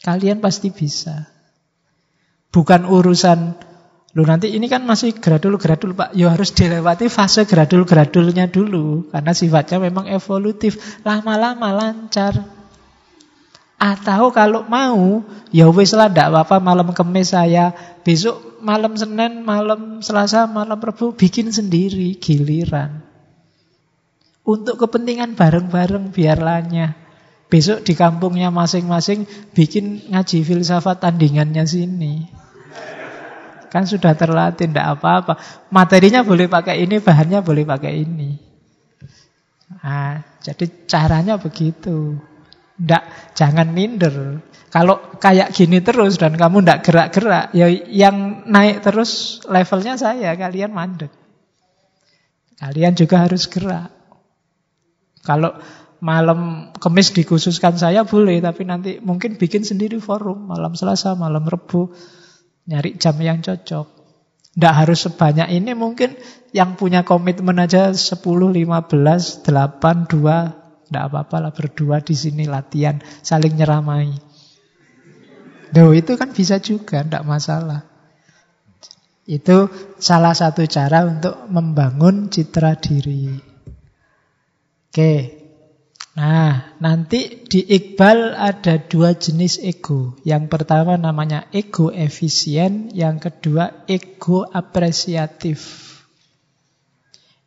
Kalian pasti bisa. Bukan urusan Lu nanti ini kan masih gradul-gradul Pak. Ya harus dilewati fase gradul-gradulnya dulu karena sifatnya memang evolutif. Lama-lama lancar. Atau kalau mau, ya wis lah ndak apa-apa malam kemis saya, besok malam Senin, malam Selasa, malam Rabu bikin sendiri giliran. Untuk kepentingan bareng-bareng biarlahnya. Besok di kampungnya masing-masing bikin ngaji filsafat tandingannya sini. Kan sudah terlatih, ndak apa-apa. Materinya boleh pakai ini, bahannya boleh pakai ini. Nah, jadi caranya begitu. Ndak, jangan minder. Kalau kayak gini terus dan kamu ndak gerak-gerak, ya yang naik terus levelnya saya, kalian mandek. Kalian juga harus gerak. Kalau malam kemis dikhususkan saya boleh, tapi nanti mungkin bikin sendiri forum malam Selasa, malam Rebu, nyari jam yang cocok. Ndak harus sebanyak ini, mungkin yang punya komitmen aja 10, 15, 8, 2, tidak apa-apa lah berdua di sini latihan saling nyeramai. Duh, itu kan bisa juga, tidak masalah. Itu salah satu cara untuk membangun citra diri. Oke. Nah, nanti di Iqbal ada dua jenis ego. Yang pertama namanya ego efisien, yang kedua ego apresiatif.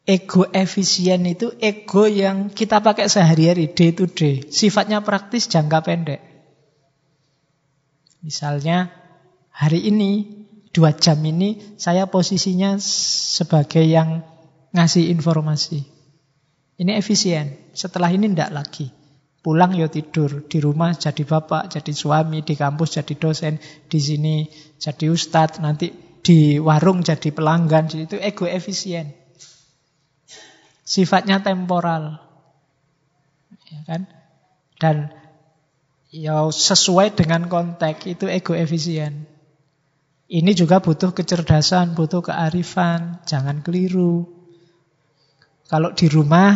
Ego efisien itu ego yang kita pakai sehari-hari, day to day. Sifatnya praktis jangka pendek. Misalnya hari ini, dua jam ini, saya posisinya sebagai yang ngasih informasi. Ini efisien. Setelah ini tidak lagi. Pulang ya tidur, di rumah jadi bapak, jadi suami, di kampus jadi dosen, di sini jadi ustadz, nanti di warung jadi pelanggan. Jadi itu ego efisien sifatnya temporal. Ya kan? Dan ya sesuai dengan konteks itu ego efisien. Ini juga butuh kecerdasan, butuh kearifan, jangan keliru. Kalau di rumah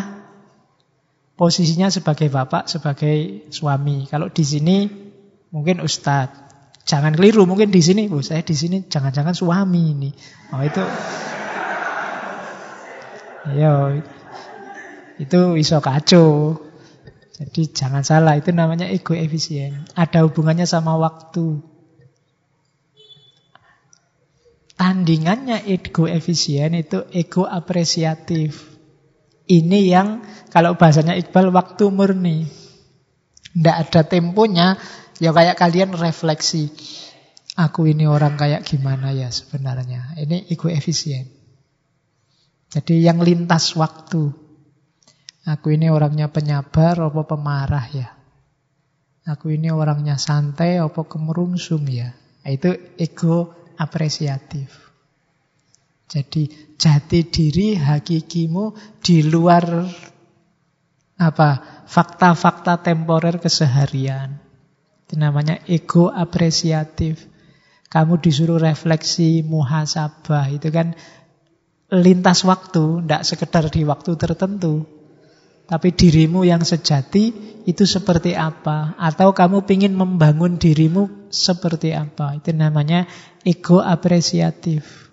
posisinya sebagai bapak, sebagai suami. Kalau di sini mungkin ustadz. Jangan keliru, mungkin di sini, bu saya di sini jangan-jangan suami ini. Oh itu, ya itu iso kacau. Jadi jangan salah, itu namanya ego efisien. Ada hubungannya sama waktu. Tandingannya ego efisien itu ego apresiatif. Ini yang kalau bahasanya Iqbal waktu murni. Tidak ada temponya, ya kayak kalian refleksi. Aku ini orang kayak gimana ya sebenarnya. Ini ego efisien. Jadi yang lintas waktu. Aku ini orangnya penyabar apa pemarah ya? Aku ini orangnya santai apa kemerungsung ya? Nah, itu ego apresiatif. Jadi jati diri hakikimu di luar apa fakta-fakta temporer keseharian. Itu namanya ego apresiatif. Kamu disuruh refleksi muhasabah itu kan lintas waktu, tidak sekedar di waktu tertentu. Tapi dirimu yang sejati itu seperti apa? Atau kamu ingin membangun dirimu seperti apa? Itu namanya ego apresiatif.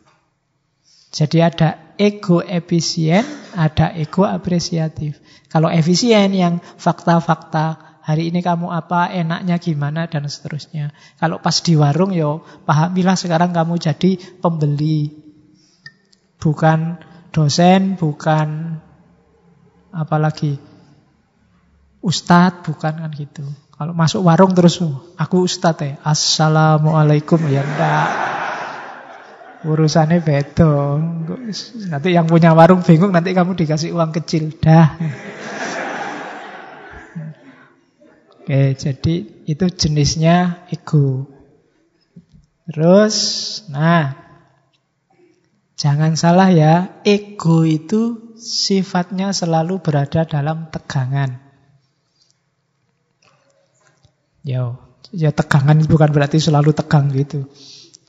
Jadi ada ego efisien, ada ego apresiatif. Kalau efisien yang fakta-fakta, hari ini kamu apa, enaknya gimana, dan seterusnya. Kalau pas di warung, yo pahamilah sekarang kamu jadi pembeli. Bukan dosen, bukan apalagi ustadz bukan kan gitu. Kalau masuk warung terus aku ustadz ya, assalamualaikum ya enggak. Urusannya beda. Nanti yang punya warung bingung nanti kamu dikasih uang kecil dah. Oke, jadi itu jenisnya ego. Terus, nah, jangan salah ya, ego itu sifatnya selalu berada dalam tegangan. Yo, ya tegangan bukan berarti selalu tegang gitu.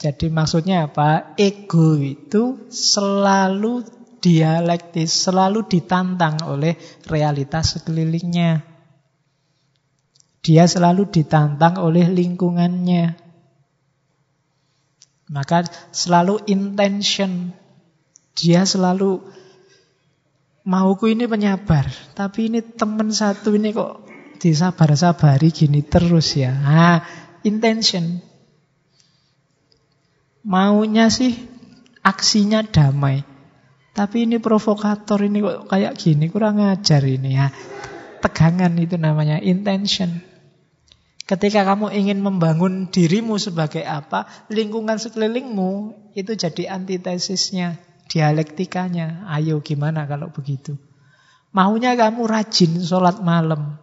Jadi maksudnya apa? Ego itu selalu dialektis, selalu ditantang oleh realitas sekelilingnya. Dia selalu ditantang oleh lingkungannya. Maka selalu intention. Dia selalu Mauku ini penyabar, tapi ini teman satu ini kok disabar-sabari gini terus ya. Nah, intention. Maunya sih aksinya damai. Tapi ini provokator ini kok kayak gini, kurang ajar ini ya. Tegangan itu namanya intention. Ketika kamu ingin membangun dirimu sebagai apa, lingkungan sekelilingmu itu jadi antitesisnya, dialektikanya. Ayo gimana kalau begitu? Maunya kamu rajin sholat malam.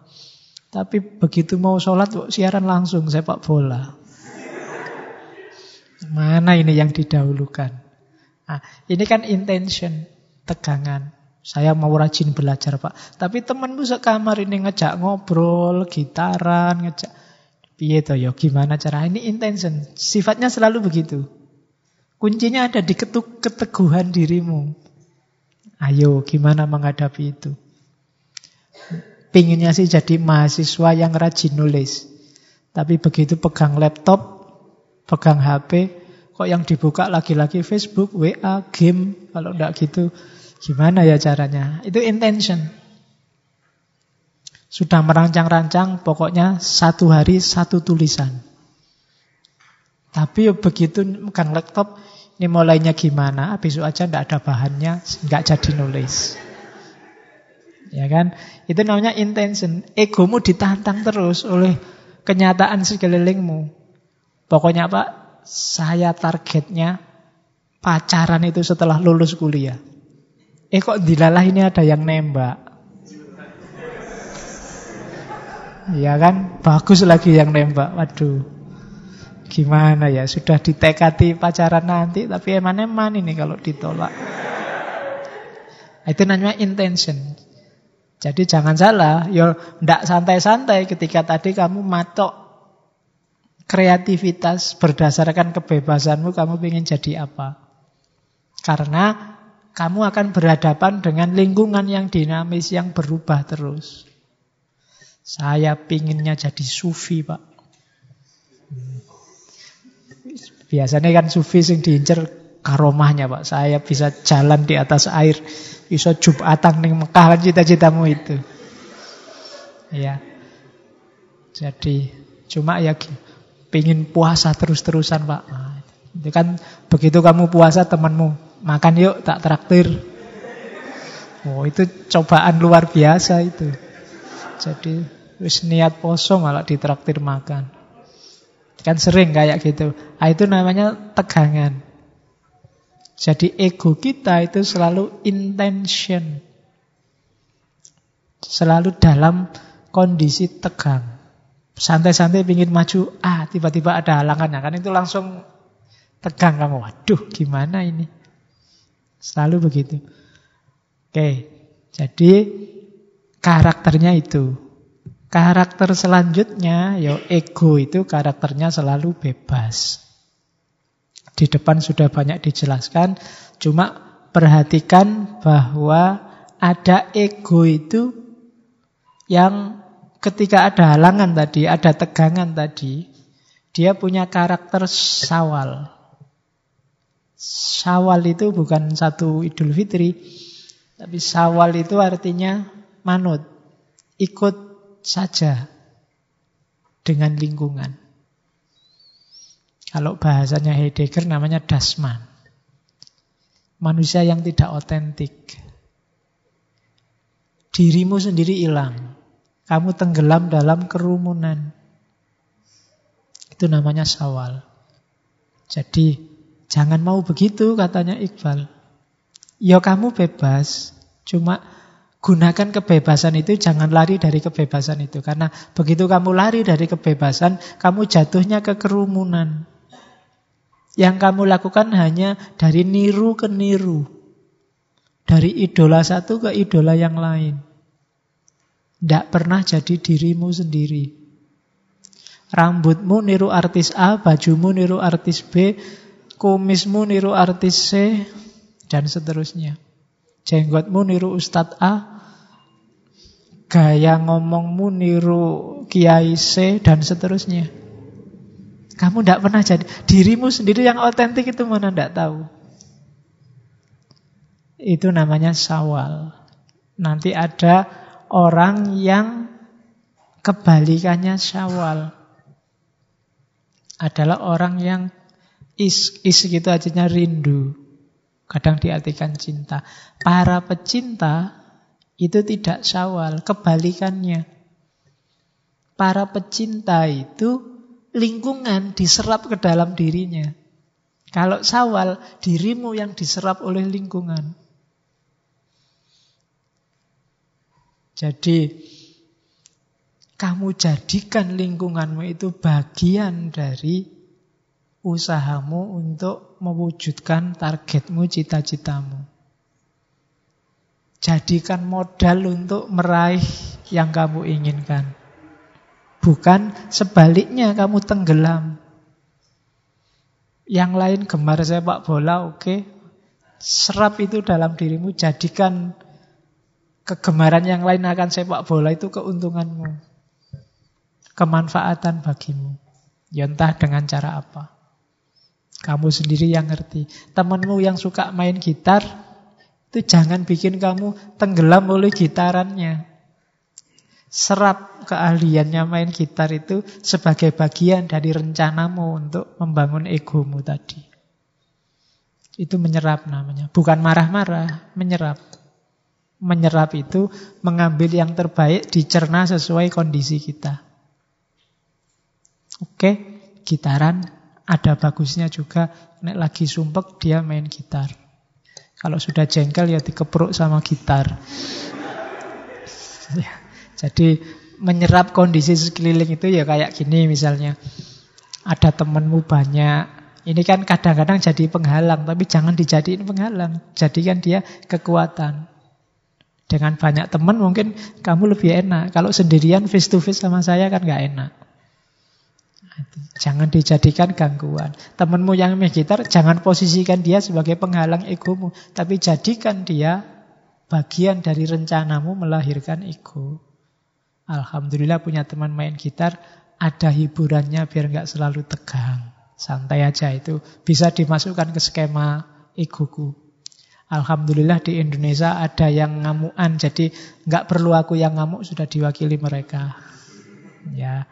Tapi begitu mau sholat, siaran langsung sepak bola. Mana ini yang didahulukan? Nah, ini kan intention, tegangan. Saya mau rajin belajar pak. Tapi temanmu sekamar ini ngejak ngobrol, gitaran, ngejak Piye to ya gimana cara ini intention. Sifatnya selalu begitu. Kuncinya ada di ketuk keteguhan dirimu. Ayo gimana menghadapi itu. Pinginnya sih jadi mahasiswa yang rajin nulis. Tapi begitu pegang laptop, pegang HP, kok yang dibuka lagi-lagi Facebook, WA, game. Kalau enggak gitu, gimana ya caranya? Itu intention. Sudah merancang-rancang, pokoknya satu hari satu tulisan. Tapi begitu megang laptop, ini mulainya gimana? Besok aja tidak ada bahannya, nggak jadi nulis. Ya kan? Itu namanya intention. Egomu ditantang terus oleh kenyataan sekelilingmu. Pokoknya apa? Saya targetnya pacaran itu setelah lulus kuliah. Eh kok dilalah ini ada yang nembak. Ya kan? Bagus lagi yang nembak. Waduh. Gimana ya? Sudah ditekati pacaran nanti, tapi eman-eman ini kalau ditolak. Itu namanya intention. Jadi jangan salah, yo ndak santai-santai ketika tadi kamu matok kreativitas berdasarkan kebebasanmu kamu ingin jadi apa. Karena kamu akan berhadapan dengan lingkungan yang dinamis yang berubah terus. Saya pinginnya jadi sufi, Pak. Biasanya kan sufi sing diincer karomahnya, Pak. Saya bisa jalan di atas air, bisa jubatan ning Mekah kan cita-citamu itu. Ya. Jadi cuma ya pingin puasa terus-terusan, Pak. Itu kan begitu kamu puasa temanmu makan yuk tak traktir. Oh, itu cobaan luar biasa itu. Jadi wis niat poso malah ditraktir makan. Kan sering kayak gitu. Nah, itu namanya tegangan. Jadi ego kita itu selalu intention. Selalu dalam kondisi tegang. Santai-santai ingin maju, ah tiba-tiba ada halangannya. Kan itu langsung tegang kamu. Waduh gimana ini? Selalu begitu. Oke, jadi Karakternya itu. Karakter selanjutnya, ya ego itu karakternya selalu bebas. Di depan sudah banyak dijelaskan, cuma perhatikan bahwa ada ego itu yang ketika ada halangan tadi, ada tegangan tadi, dia punya karakter sawal. Sawal itu bukan satu idul fitri, tapi sawal itu artinya manut, ikut saja dengan lingkungan. Kalau bahasanya Heidegger namanya dasman. Manusia yang tidak otentik. Dirimu sendiri hilang. Kamu tenggelam dalam kerumunan. Itu namanya sawal. Jadi jangan mau begitu katanya Iqbal. Ya kamu bebas, cuma Gunakan kebebasan itu, jangan lari dari kebebasan itu. Karena begitu kamu lari dari kebebasan, kamu jatuhnya ke kerumunan. Yang kamu lakukan hanya dari niru ke niru. Dari idola satu ke idola yang lain. Tidak pernah jadi dirimu sendiri. Rambutmu niru artis A, bajumu niru artis B, kumismu niru artis C, dan seterusnya. Jenggotmu niru Ustadz A, gaya ngomongmu niru Kiai C dan seterusnya. Kamu tidak pernah jadi dirimu sendiri yang otentik itu mana tidak tahu. Itu namanya sawal. Nanti ada orang yang Kebalikannya syawal adalah orang yang is, is gitu aja rindu. Kadang diartikan cinta. Para pecinta itu tidak syawal, kebalikannya. Para pecinta itu lingkungan diserap ke dalam dirinya. Kalau sawal, dirimu yang diserap oleh lingkungan. Jadi, kamu jadikan lingkunganmu itu bagian dari usahamu untuk mewujudkan targetmu, cita-citamu. Jadikan modal untuk meraih yang kamu inginkan. Bukan sebaliknya kamu tenggelam. Yang lain gemar sepak bola, oke. Okay. Serap itu dalam dirimu, jadikan kegemaran yang lain akan sepak bola itu keuntunganmu. Kemanfaatan bagimu. Ya entah dengan cara apa. Kamu sendiri yang ngerti. Temanmu yang suka main gitar, itu jangan bikin kamu tenggelam oleh gitarannya. Serap keahliannya main gitar itu sebagai bagian dari rencanamu untuk membangun egomu tadi. Itu menyerap namanya. Bukan marah-marah, menyerap. Menyerap itu mengambil yang terbaik, dicerna sesuai kondisi kita. Oke, gitaran ada bagusnya juga. Nek lagi sumpek dia main gitar. Kalau sudah jengkel ya dikepruk sama gitar. Ya. Jadi menyerap kondisi sekeliling itu ya kayak gini misalnya. Ada temanmu banyak. Ini kan kadang-kadang jadi penghalang, tapi jangan dijadiin penghalang. Jadikan dia kekuatan. Dengan banyak teman mungkin kamu lebih enak. Kalau sendirian face to face sama saya kan gak enak. Jangan dijadikan gangguan. Temanmu yang main gitar, jangan posisikan dia sebagai penghalang egomu. Tapi jadikan dia bagian dari rencanamu melahirkan ego. Alhamdulillah punya teman main gitar, ada hiburannya biar nggak selalu tegang. Santai aja itu. Bisa dimasukkan ke skema egoku. Alhamdulillah di Indonesia ada yang ngamuan, jadi nggak perlu aku yang ngamuk, sudah diwakili mereka. Ya,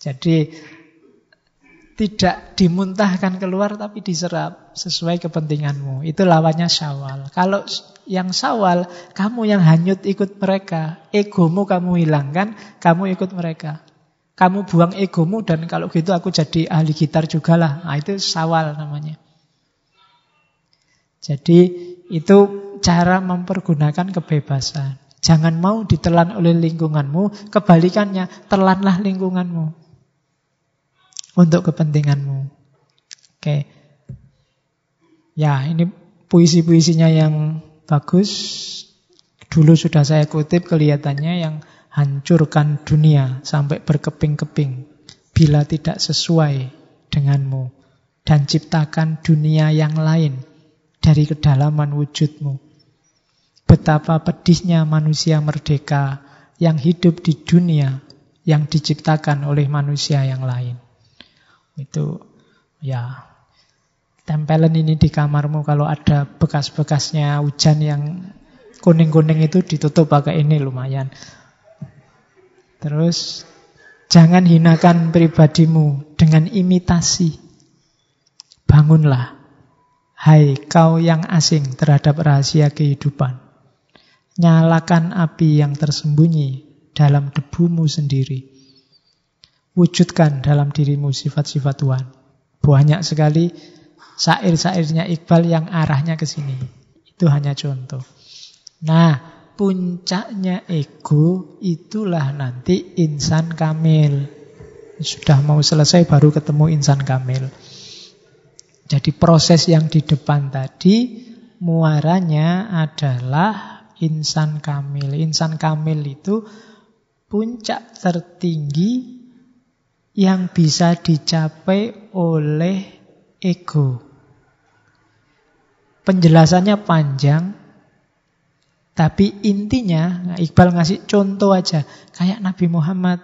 jadi tidak dimuntahkan keluar tapi diserap sesuai kepentinganmu. Itu lawannya syawal. Kalau yang syawal, kamu yang hanyut ikut mereka. Egomu kamu hilangkan, kamu ikut mereka. Kamu buang egomu dan kalau gitu aku jadi ahli gitar juga lah. Nah, itu syawal namanya. Jadi itu cara mempergunakan kebebasan. Jangan mau ditelan oleh lingkunganmu, kebalikannya, telanlah lingkunganmu untuk kepentinganmu. Oke. Ya, ini puisi-puisinya yang bagus. Dulu sudah saya kutip kelihatannya yang hancurkan dunia sampai berkeping-keping bila tidak sesuai denganmu dan ciptakan dunia yang lain dari kedalaman wujudmu. Betapa pedihnya manusia merdeka yang hidup di dunia yang diciptakan oleh manusia yang lain. Itu ya tempelen ini di kamarmu kalau ada bekas-bekasnya hujan yang kuning-kuning itu ditutup pakai ini lumayan. Terus jangan hinakan pribadimu dengan imitasi. Bangunlah. Hai kau yang asing terhadap rahasia kehidupan. Nyalakan api yang tersembunyi dalam debumu sendiri. Wujudkan dalam dirimu sifat-sifat Tuhan. Banyak sekali syair-syairnya Iqbal yang arahnya ke sini. Itu hanya contoh. Nah, puncaknya ego itulah nanti insan kamil. Sudah mau selesai baru ketemu insan kamil. Jadi proses yang di depan tadi muaranya adalah insan kamil. Insan kamil itu puncak tertinggi yang bisa dicapai oleh ego. Penjelasannya panjang, tapi intinya nah, Iqbal ngasih contoh aja, kayak Nabi Muhammad,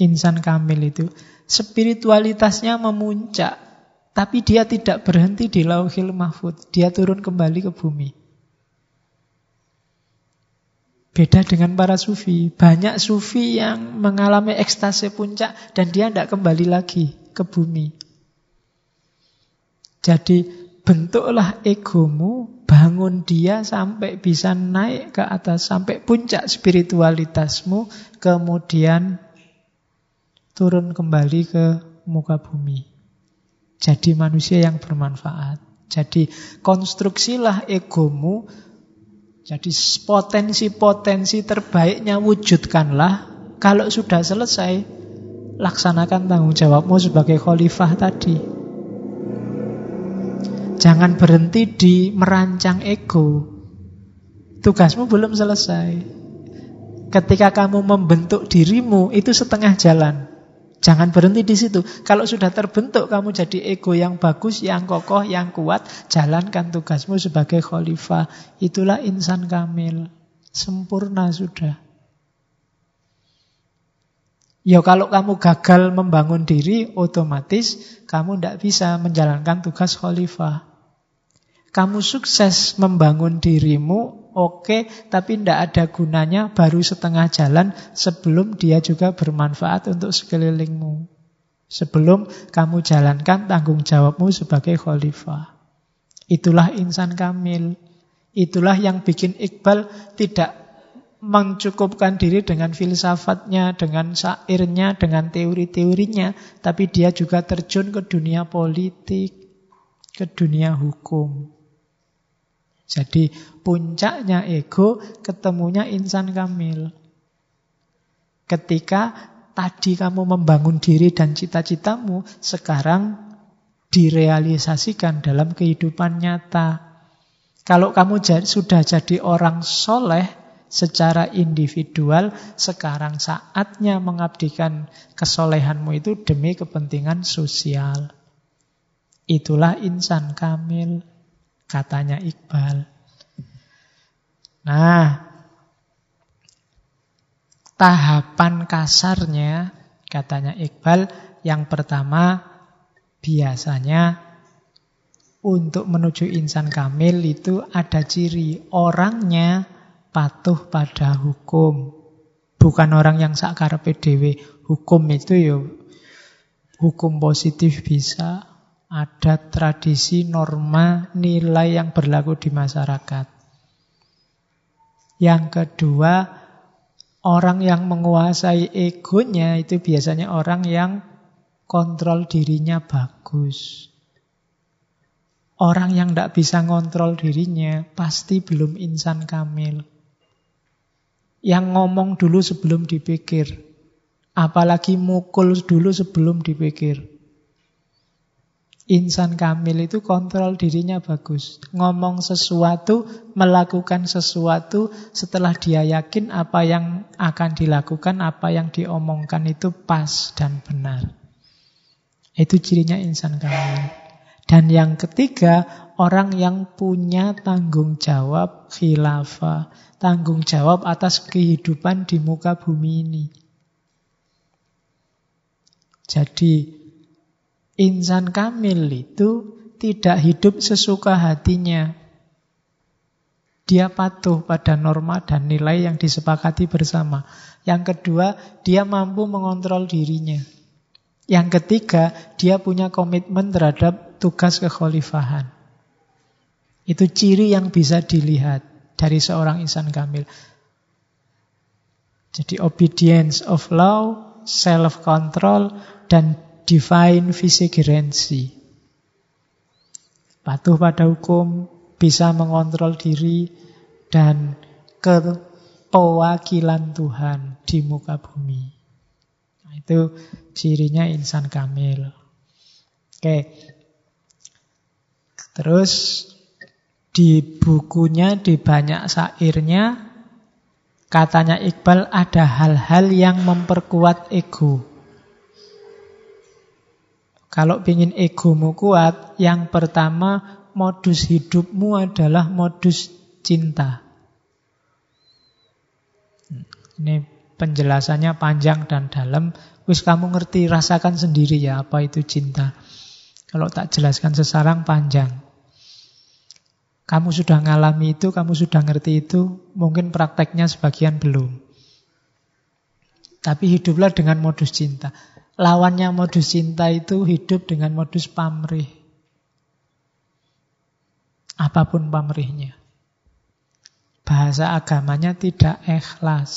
insan kamil itu, spiritualitasnya memuncak, tapi dia tidak berhenti di lauhil mahfud, dia turun kembali ke bumi. Beda dengan para sufi. Banyak sufi yang mengalami ekstase puncak dan dia tidak kembali lagi ke bumi. Jadi bentuklah egomu, bangun dia sampai bisa naik ke atas, sampai puncak spiritualitasmu, kemudian turun kembali ke muka bumi. Jadi manusia yang bermanfaat. Jadi konstruksilah egomu jadi potensi-potensi terbaiknya wujudkanlah. Kalau sudah selesai, laksanakan tanggung jawabmu sebagai khalifah tadi. Jangan berhenti di merancang ego. Tugasmu belum selesai. Ketika kamu membentuk dirimu, itu setengah jalan. Jangan berhenti di situ. Kalau sudah terbentuk kamu jadi ego yang bagus, yang kokoh, yang kuat, jalankan tugasmu sebagai khalifah. Itulah insan kamil. Sempurna sudah. Ya kalau kamu gagal membangun diri, otomatis kamu tidak bisa menjalankan tugas khalifah. Kamu sukses membangun dirimu, oke, tapi tidak ada gunanya baru setengah jalan sebelum dia juga bermanfaat untuk sekelilingmu. Sebelum kamu jalankan tanggung jawabmu sebagai khalifah. Itulah insan kamil. Itulah yang bikin Iqbal tidak mencukupkan diri dengan filsafatnya, dengan syairnya, dengan teori-teorinya, tapi dia juga terjun ke dunia politik, ke dunia hukum. Jadi puncaknya ego ketemunya insan kamil. Ketika tadi kamu membangun diri dan cita-citamu, sekarang direalisasikan dalam kehidupan nyata. Kalau kamu sudah jadi orang soleh secara individual, sekarang saatnya mengabdikan kesolehanmu itu demi kepentingan sosial. Itulah insan kamil katanya Iqbal. Nah, tahapan kasarnya katanya Iqbal yang pertama biasanya untuk menuju insan kamil itu ada ciri orangnya patuh pada hukum. Bukan orang yang sakar PDW. Hukum itu ya hukum positif bisa, ada tradisi, norma, nilai yang berlaku di masyarakat. Yang kedua, orang yang menguasai egonya itu biasanya orang yang kontrol dirinya bagus. Orang yang tidak bisa kontrol dirinya pasti belum insan kamil. Yang ngomong dulu sebelum dipikir. Apalagi mukul dulu sebelum dipikir. Insan kamil itu kontrol dirinya bagus. Ngomong sesuatu, melakukan sesuatu setelah dia yakin apa yang akan dilakukan, apa yang diomongkan itu pas dan benar. Itu cirinya insan kamil. Dan yang ketiga, orang yang punya tanggung jawab khilafah. Tanggung jawab atas kehidupan di muka bumi ini. Jadi Insan kamil itu tidak hidup sesuka hatinya. Dia patuh pada norma dan nilai yang disepakati bersama. Yang kedua, dia mampu mengontrol dirinya. Yang ketiga, dia punya komitmen terhadap tugas kekhalifahan. Itu ciri yang bisa dilihat dari seorang insan kamil. Jadi obedience of law, self-control, dan divine vigilancy. Patuh pada hukum, bisa mengontrol diri, dan kepewakilan Tuhan di muka bumi. Nah, itu cirinya insan kamil. Oke. Terus di bukunya, di banyak sairnya, katanya Iqbal ada hal-hal yang memperkuat ego. Kalau ingin egomu kuat, yang pertama modus hidupmu adalah modus cinta. Ini penjelasannya panjang dan dalam. Wis kamu ngerti, rasakan sendiri ya apa itu cinta. Kalau tak jelaskan sesarang panjang. Kamu sudah ngalami itu, kamu sudah ngerti itu, mungkin prakteknya sebagian belum. Tapi hiduplah dengan modus cinta. Lawannya modus cinta itu hidup dengan modus pamrih. Apa pun pamrihnya. Bahasa agamanya tidak ikhlas.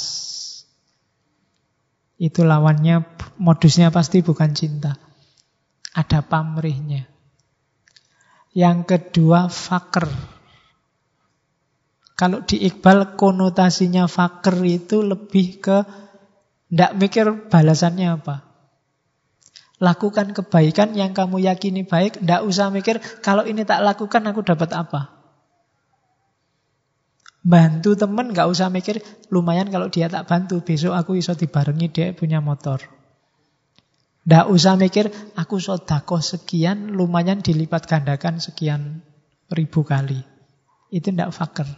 Itu lawannya, modusnya pasti bukan cinta. Ada pamrihnya. Yang kedua, fakir. Kalau di Iqbal konotasinya fakir itu lebih ke tidak mikir balasannya apa. Lakukan kebaikan yang kamu yakini baik, tidak usah mikir kalau ini tak lakukan aku dapat apa. Bantu temen nggak usah mikir lumayan kalau dia tak bantu besok aku iso dibarengi dia punya motor. Tidak usah mikir aku sodako sekian lumayan dilipat gandakan sekian ribu kali. Itu tidak fakir.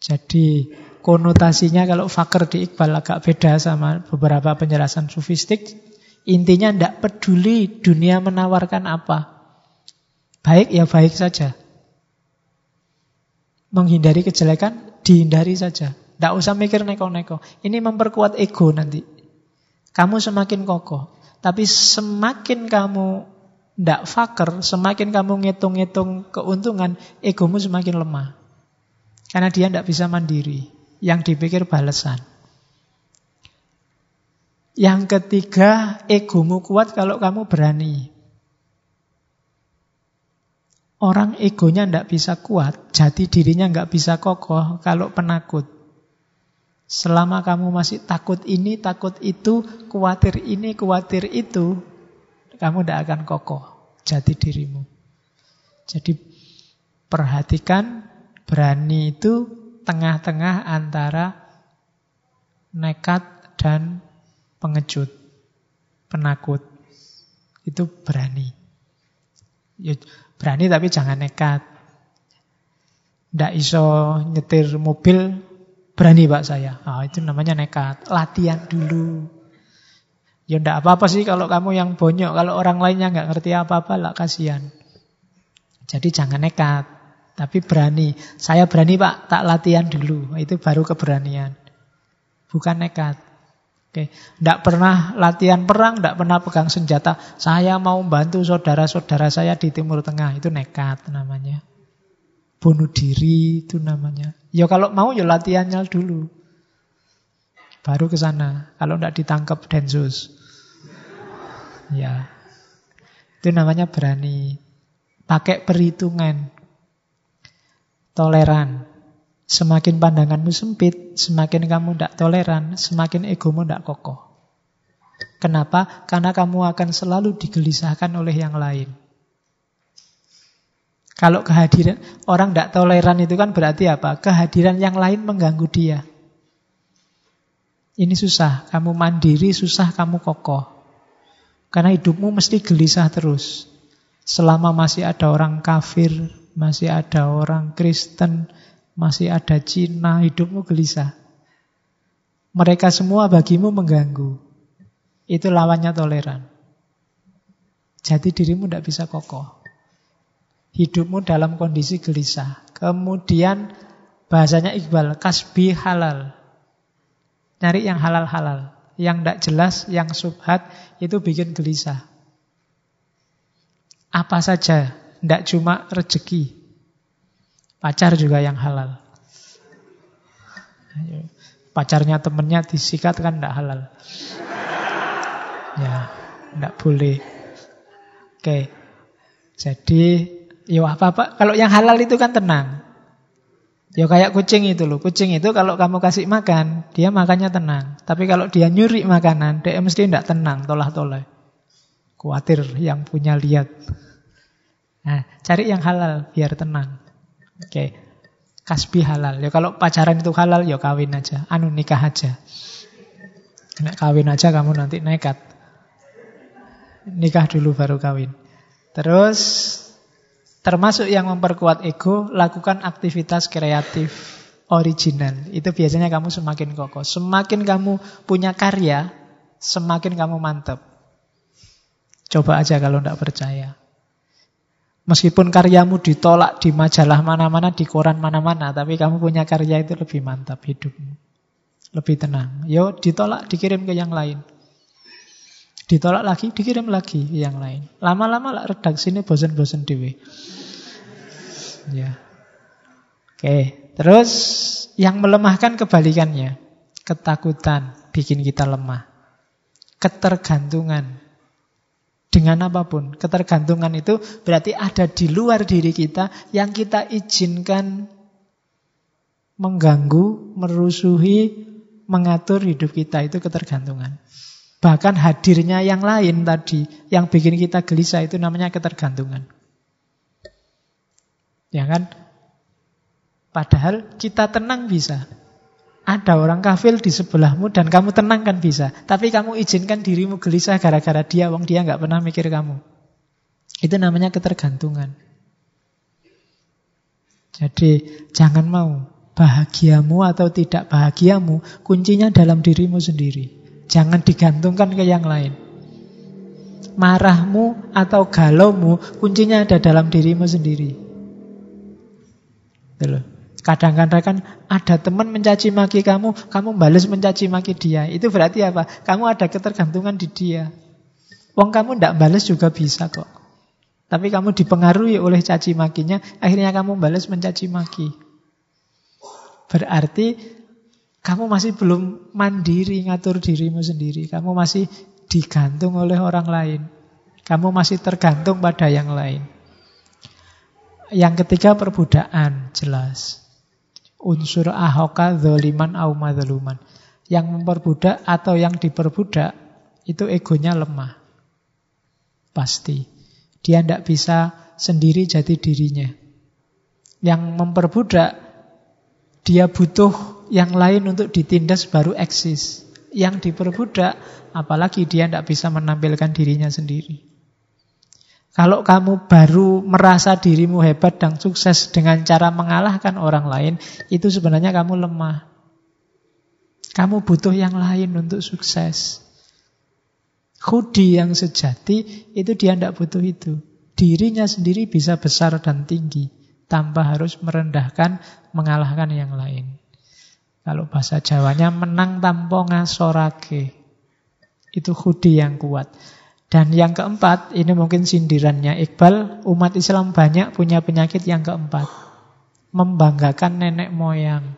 Jadi konotasinya kalau fakir di Iqbal agak beda sama beberapa penjelasan sufistik. Intinya tidak peduli dunia menawarkan apa. Baik ya baik saja. Menghindari kejelekan, dihindari saja. Tidak usah mikir neko-neko. Ini memperkuat ego nanti. Kamu semakin kokoh. Tapi semakin kamu tidak fakir, semakin kamu ngitung-ngitung keuntungan, egomu semakin lemah. Karena dia tidak bisa mandiri. Yang dipikir balasan. Yang ketiga, egomu kuat kalau kamu berani. Orang egonya tidak bisa kuat, jati dirinya nggak bisa kokoh kalau penakut. Selama kamu masih takut ini, takut itu, khawatir ini, khawatir itu, kamu tidak akan kokoh jati dirimu. Jadi perhatikan Berani itu tengah-tengah antara nekat dan pengecut, penakut. Itu berani. Ya, berani tapi jangan nekat. Tidak iso nyetir mobil, berani pak saya. Oh, itu namanya nekat. Latihan dulu. Ya tidak apa-apa sih kalau kamu yang bonyok. Kalau orang lainnya nggak ngerti apa-apa lah kasihan. Jadi jangan nekat. Tapi berani. Saya berani pak, tak latihan dulu. Itu baru keberanian. Bukan nekat. Oke, Tidak pernah latihan perang, tidak pernah pegang senjata. Saya mau bantu saudara-saudara saya di Timur Tengah. Itu nekat namanya. Bunuh diri itu namanya. Ya kalau mau ya latihannya dulu. Baru ke sana. Kalau tidak ditangkap Densus. Ya. Itu namanya berani. Pakai perhitungan toleran. Semakin pandanganmu sempit, semakin kamu tidak toleran, semakin egomu tidak kokoh. Kenapa? Karena kamu akan selalu digelisahkan oleh yang lain. Kalau kehadiran orang tidak toleran itu kan berarti apa? Kehadiran yang lain mengganggu dia. Ini susah, kamu mandiri, susah kamu kokoh. Karena hidupmu mesti gelisah terus. Selama masih ada orang kafir, masih ada orang Kristen, masih ada Cina, hidupmu gelisah. Mereka semua bagimu mengganggu. Itu lawannya toleran. Jadi dirimu tidak bisa kokoh. Hidupmu dalam kondisi gelisah. Kemudian bahasanya Iqbal, kasbi halal. Nyari yang halal-halal. Yang tidak jelas, yang subhat, itu bikin gelisah. Apa saja tidak cuma rezeki. Pacar juga yang halal. Pacarnya temennya disikat kan tidak halal. Ya, tidak boleh. Oke. Jadi, ya apa-apa. Kalau yang halal itu kan tenang. Ya kayak kucing itu loh. Kucing itu kalau kamu kasih makan, dia makannya tenang. Tapi kalau dia nyuri makanan, dia mesti tidak tenang, tolah-toleh. Kuatir yang punya lihat. Nah, cari yang halal biar tenang. Oke. Okay. Kasbi halal. Ya kalau pacaran itu halal ya kawin aja. Anu nikah aja. Nek kawin aja kamu nanti nekat. Nikah dulu baru kawin. Terus termasuk yang memperkuat ego, lakukan aktivitas kreatif original. Itu biasanya kamu semakin kokoh. Semakin kamu punya karya, semakin kamu mantap. Coba aja kalau tidak percaya. Meskipun karyamu ditolak di majalah mana-mana, di koran mana-mana, tapi kamu punya karya itu lebih mantap hidupmu. Lebih tenang. Yo ditolak, dikirim ke yang lain. Ditolak lagi, dikirim lagi ke yang lain. Lama-lama lah redaksi ini bosan-bosan dewe. Ya. Oke, terus yang melemahkan kebalikannya. Ketakutan bikin kita lemah. Ketergantungan dengan apa pun. Ketergantungan itu berarti ada di luar diri kita yang kita izinkan mengganggu, merusuhi, mengatur hidup kita. Itu ketergantungan. Bahkan hadirnya yang lain tadi, yang bikin kita gelisah itu namanya ketergantungan. Ya kan? Padahal kita tenang bisa. Ada orang kafir di sebelahmu dan kamu tenang kan bisa. Tapi kamu izinkan dirimu gelisah gara-gara dia, wong dia nggak pernah mikir kamu. Itu namanya ketergantungan. Jadi jangan mau bahagiamu atau tidak bahagiamu kuncinya dalam dirimu sendiri. Jangan digantungkan ke yang lain. Marahmu atau galaumu kuncinya ada dalam dirimu sendiri. Betul. Kadang-kadang kan ada teman mencaci maki kamu, kamu balas mencaci maki dia. Itu berarti apa? Kamu ada ketergantungan di dia. Wong kamu tidak balas juga bisa kok. Tapi kamu dipengaruhi oleh caci makinya, akhirnya kamu balas mencaci maki. Berarti kamu masih belum mandiri ngatur dirimu sendiri. Kamu masih digantung oleh orang lain. Kamu masih tergantung pada yang lain. Yang ketiga perbudakan, jelas. Unsur ahoka zoliman au madluman. Yang memperbudak atau yang diperbudak itu egonya lemah. Pasti. Dia tidak bisa sendiri jadi dirinya. Yang memperbudak dia butuh yang lain untuk ditindas baru eksis. Yang diperbudak apalagi dia tidak bisa menampilkan dirinya sendiri. Kalau kamu baru merasa dirimu hebat dan sukses dengan cara mengalahkan orang lain, itu sebenarnya kamu lemah. Kamu butuh yang lain untuk sukses. Hudi yang sejati itu dia tidak butuh itu. Dirinya sendiri bisa besar dan tinggi tanpa harus merendahkan, mengalahkan yang lain. Kalau bahasa Jawanya menang tanpa ngasorake. Itu hudi yang kuat. Dan yang keempat, ini mungkin sindirannya Iqbal, umat Islam banyak punya penyakit yang keempat. Membanggakan nenek moyang.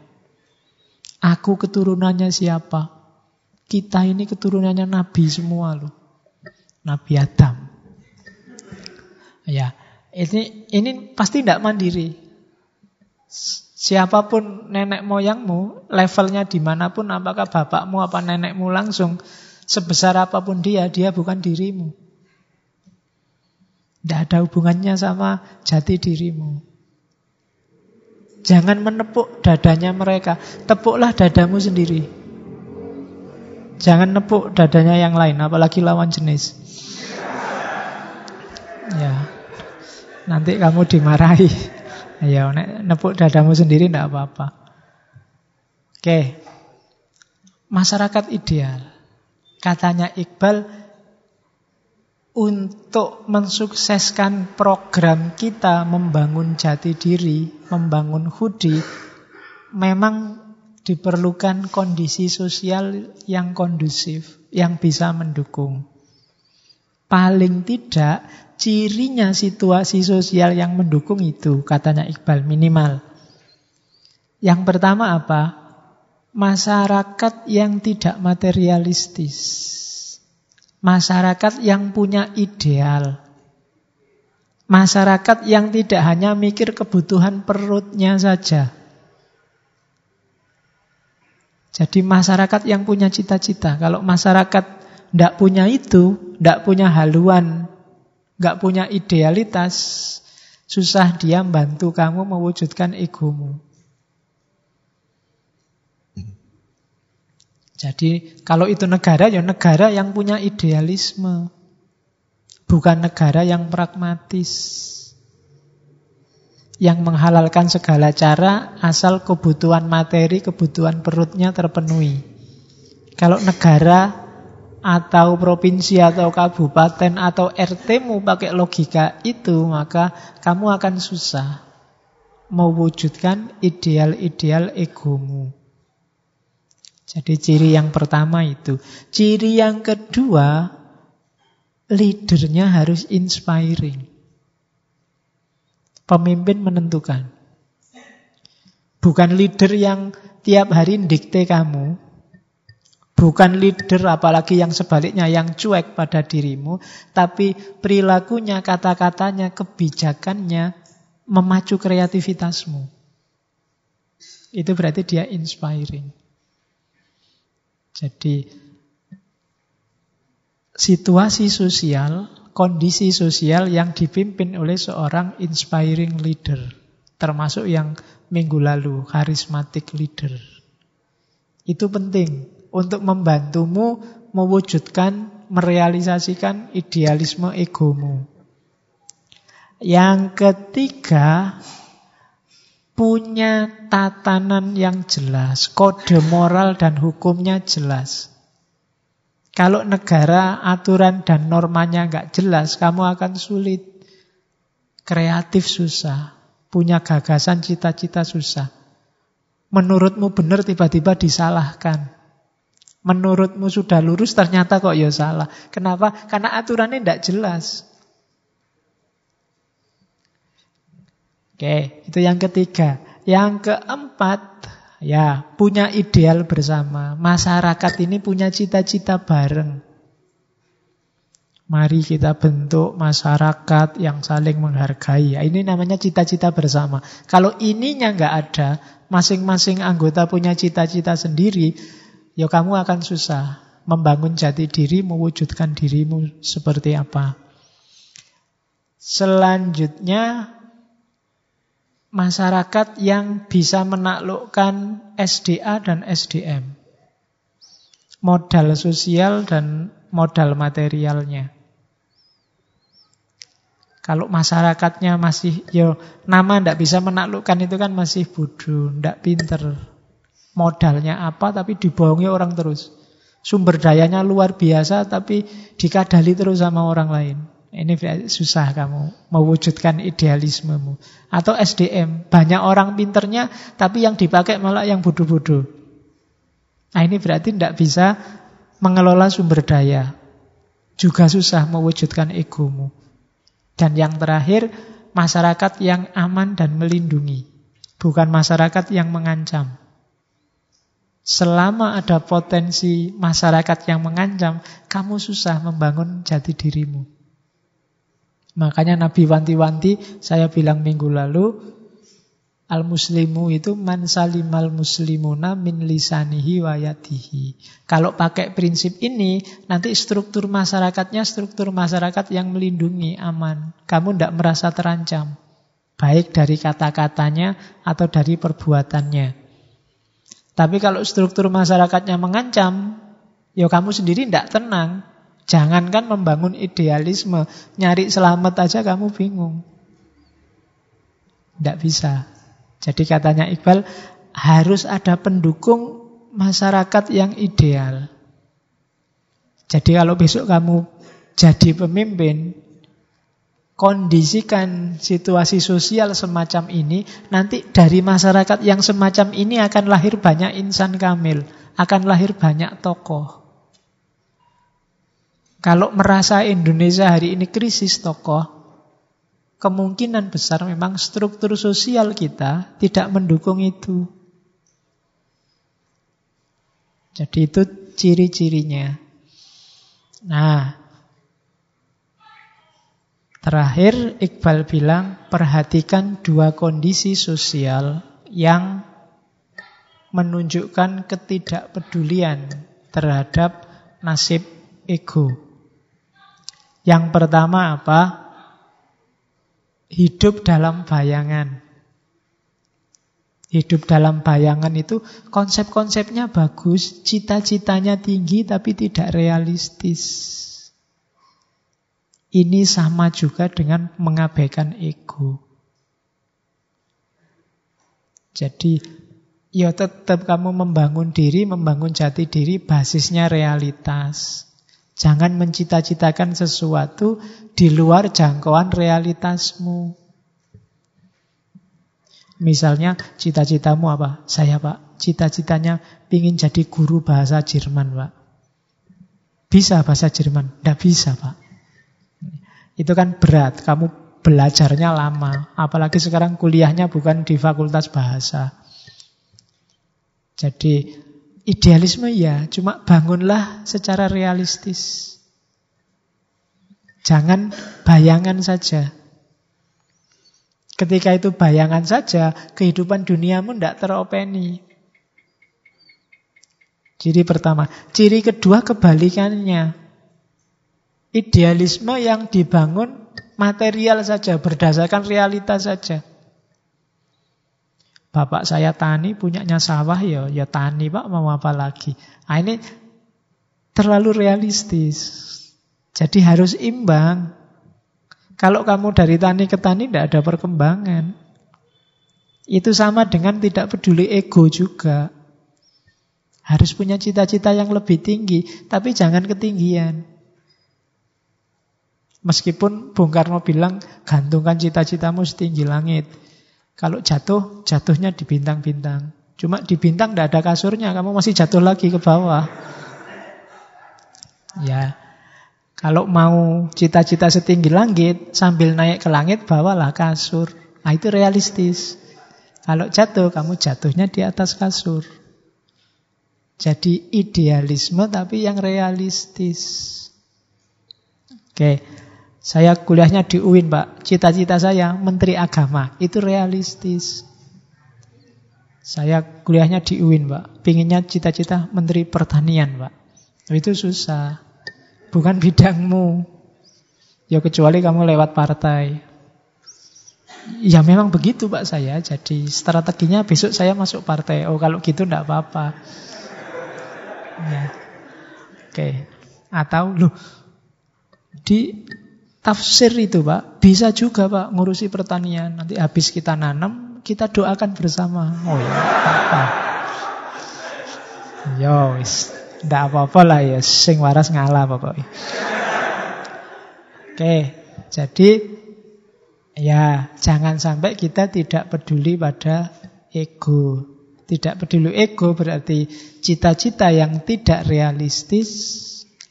Aku keturunannya siapa? Kita ini keturunannya Nabi semua loh. Nabi Adam. Ya, ini ini pasti tidak mandiri. Siapa pun nenek moyangmu, levelnya di mana pun, apakah bapakmu apa nenekmu langsung, Sebesar apa pun dia, dia bukan dirimu. Tidak ada hubungannya sama jati dirimu. Jangan menepuk dadanya mereka. Tepuklah dadamu sendiri. Jangan nepuk dadanya yang lain, apalagi lawan jenis. Ya, nanti kamu dimarahi. Ayo, nepuk dadamu sendiri tidak apa-apa. Oke, masyarakat ideal. Katanya Iqbal, untuk mensukseskan program kita membangun jati diri, membangun hudi, memang diperlukan kondisi sosial yang kondusif, yang bisa mendukung. Paling tidak, cirinya situasi sosial yang mendukung itu, katanya Iqbal, minimal. Yang pertama apa? Masyarakat yang tidak materialistis. Masyarakat yang punya ideal. Masyarakat yang tidak hanya mikir kebutuhan perutnya saja. Jadi masyarakat yang punya cita-cita. Kalau masyarakat tidak punya itu, tidak punya haluan, nggak punya idealitas, susah dia membantu kamu mewujudkan egomu. Jadi kalau itu negara, ya negara yang punya idealisme. Bukan negara yang pragmatis. Yang menghalalkan segala cara asal kebutuhan materi, kebutuhan perutnya terpenuhi. Kalau negara atau provinsi atau kabupaten atau RT-mu pakai logika itu, maka kamu akan susah mewujudkan ideal-ideal egomu. Jadi ciri yang pertama itu. Ciri yang kedua, leadernya harus inspiring. Pemimpin menentukan. Bukan leader yang tiap hari dikte kamu, Bukan leader apalagi yang sebaliknya yang cuek pada dirimu, tapi perilakunya, kata-katanya, kebijakannya memacu kreativitasmu. Itu berarti dia inspiring. Jadi situasi sosial, kondisi sosial yang dipimpin oleh seorang inspiring leader, termasuk yang minggu lalu, charismatic leader. Itu penting untuk membantumu mewujudkan, merealisasikan idealisme egomu. Yang ketiga, punya tatanan yang jelas, kode moral dan hukumnya jelas. Kalau negara aturan dan normanya nggak jelas, kamu akan sulit. Kreatif susah, punya gagasan cita-cita susah. Menurutmu benar tiba-tiba disalahkan. Menurutmu sudah lurus ternyata kok ya salah. Kenapa? Karena aturannya tidak jelas. Oke, itu yang ketiga. Yang keempat, ya punya ideal bersama. Masyarakat ini punya cita-cita bareng. Mari kita bentuk masyarakat yang saling menghargai. Ya, ini namanya cita-cita bersama. Kalau ininya nggak ada, masing-masing anggota punya cita-cita sendiri, ya kamu akan susah membangun jati diri, mewujudkan dirimu seperti apa. Selanjutnya, masyarakat yang bisa menaklukkan SDA dan SDM. Modal sosial dan modal materialnya. Kalau masyarakatnya masih, yo nama ndak bisa menaklukkan itu kan masih bodoh, ndak pinter. Modalnya apa tapi dibohongi orang terus. Sumber dayanya luar biasa tapi dikadali terus sama orang lain. Ini susah kamu mewujudkan idealismemu. Atau SDM, banyak orang pinternya tapi yang dipakai malah yang bodoh-bodoh. Nah ini berarti tidak bisa mengelola sumber daya. Juga susah mewujudkan egomu. Dan yang terakhir, masyarakat yang aman dan melindungi. Bukan masyarakat yang mengancam. Selama ada potensi masyarakat yang mengancam, kamu susah membangun jati dirimu. Makanya Nabi wanti-wanti, saya bilang minggu lalu, Al-muslimu itu man salimal muslimuna min lisanihi wa yadihi. Kalau pakai prinsip ini, nanti struktur masyarakatnya struktur masyarakat yang melindungi, aman. Kamu tidak merasa terancam. Baik dari kata-katanya atau dari perbuatannya. Tapi kalau struktur masyarakatnya mengancam, ya kamu sendiri tidak tenang. Jangankan membangun idealisme, nyari selamat aja kamu bingung. Tidak bisa. Jadi katanya Iqbal, harus ada pendukung masyarakat yang ideal. Jadi kalau besok kamu jadi pemimpin, kondisikan situasi sosial semacam ini, nanti dari masyarakat yang semacam ini akan lahir banyak insan kamil, akan lahir banyak tokoh. Kalau merasa Indonesia hari ini krisis tokoh, kemungkinan besar memang struktur sosial kita tidak mendukung itu. Jadi itu ciri-cirinya. Nah, Terakhir Iqbal bilang perhatikan dua kondisi sosial yang menunjukkan ketidakpedulian terhadap nasib ego. Yang pertama apa? Hidup dalam bayangan. Hidup dalam bayangan itu konsep-konsepnya bagus, cita-citanya tinggi tapi tidak realistis. Ini sama juga dengan mengabaikan ego. Jadi, ya tetap kamu membangun diri, membangun jati diri, basisnya realitas. Jangan mencita-citakan sesuatu di luar jangkauan realitasmu. Misalnya cita-citamu apa? Saya pak, cita-citanya ingin jadi guru bahasa Jerman pak. Bisa bahasa Jerman? Tidak bisa pak. Itu kan berat, kamu belajarnya lama. Apalagi sekarang kuliahnya bukan di fakultas bahasa. Jadi Idealisme ya, cuma bangunlah secara realistis. Jangan bayangan saja. Ketika itu bayangan saja, kehidupan duniamu tidak teropeni. Ciri pertama. Ciri kedua kebalikannya. Idealisme yang dibangun material saja, berdasarkan realitas saja. Bapak saya tani, punyanya sawah ya, ya tani pak, mau apa lagi. Nah, ini terlalu realistis. Jadi harus imbang. Kalau kamu dari tani ke tani tidak ada perkembangan. Itu sama dengan tidak peduli ego juga. Harus punya cita-cita yang lebih tinggi, tapi jangan ketinggian. Meskipun Bung Karno bilang, gantungkan cita-citamu setinggi langit. Kalau jatuh, jatuhnya di bintang-bintang. Cuma di bintang tidak ada kasurnya, kamu masih jatuh lagi ke bawah. Ya, kalau mau cita-cita setinggi langit, sambil naik ke langit, bawalah kasur. Nah itu realistis. Kalau jatuh, kamu jatuhnya di atas kasur. Jadi idealisme tapi yang realistis. Oke, saya kuliahnya di UIN, Pak. Cita-cita saya menteri agama. Itu realistis. Saya kuliahnya di UIN, Pak. Pinginnya cita-cita menteri pertanian, Pak. Itu susah. Bukan bidangmu. Ya kecuali kamu lewat partai. Ya memang begitu Pak saya. Jadi strateginya besok saya masuk partai. Oh kalau gitu enggak apa-apa. Ya. Oke. Atau loh di tafsir itu Pak, bisa juga Pak ngurusi pertanian. Nanti habis kita nanam, kita doakan bersama. Oh ya, apa? Yo, wis. Ndak apa-apa lah ya, sing waras ngalah pokoknya. Oke, jadi ya jangan sampai kita tidak peduli pada ego. Tidak peduli ego berarti cita-cita yang tidak realistis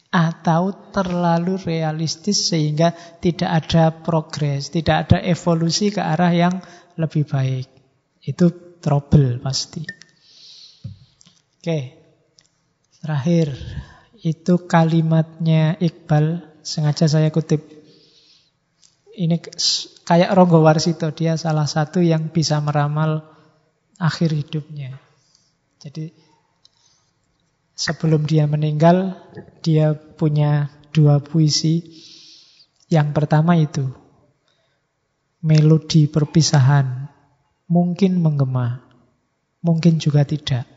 atau terlalu realistis sehingga tidak ada progres, tidak ada evolusi ke arah yang lebih baik. Itu trouble pasti. Oke. Terakhir itu kalimatnya Iqbal sengaja saya kutip. Ini kayak Ronggo Warsito, dia salah satu yang bisa meramal akhir hidupnya. Jadi Sebelum dia meninggal, dia punya dua puisi. Yang pertama itu, melodi perpisahan, mungkin menggema, mungkin juga tidak.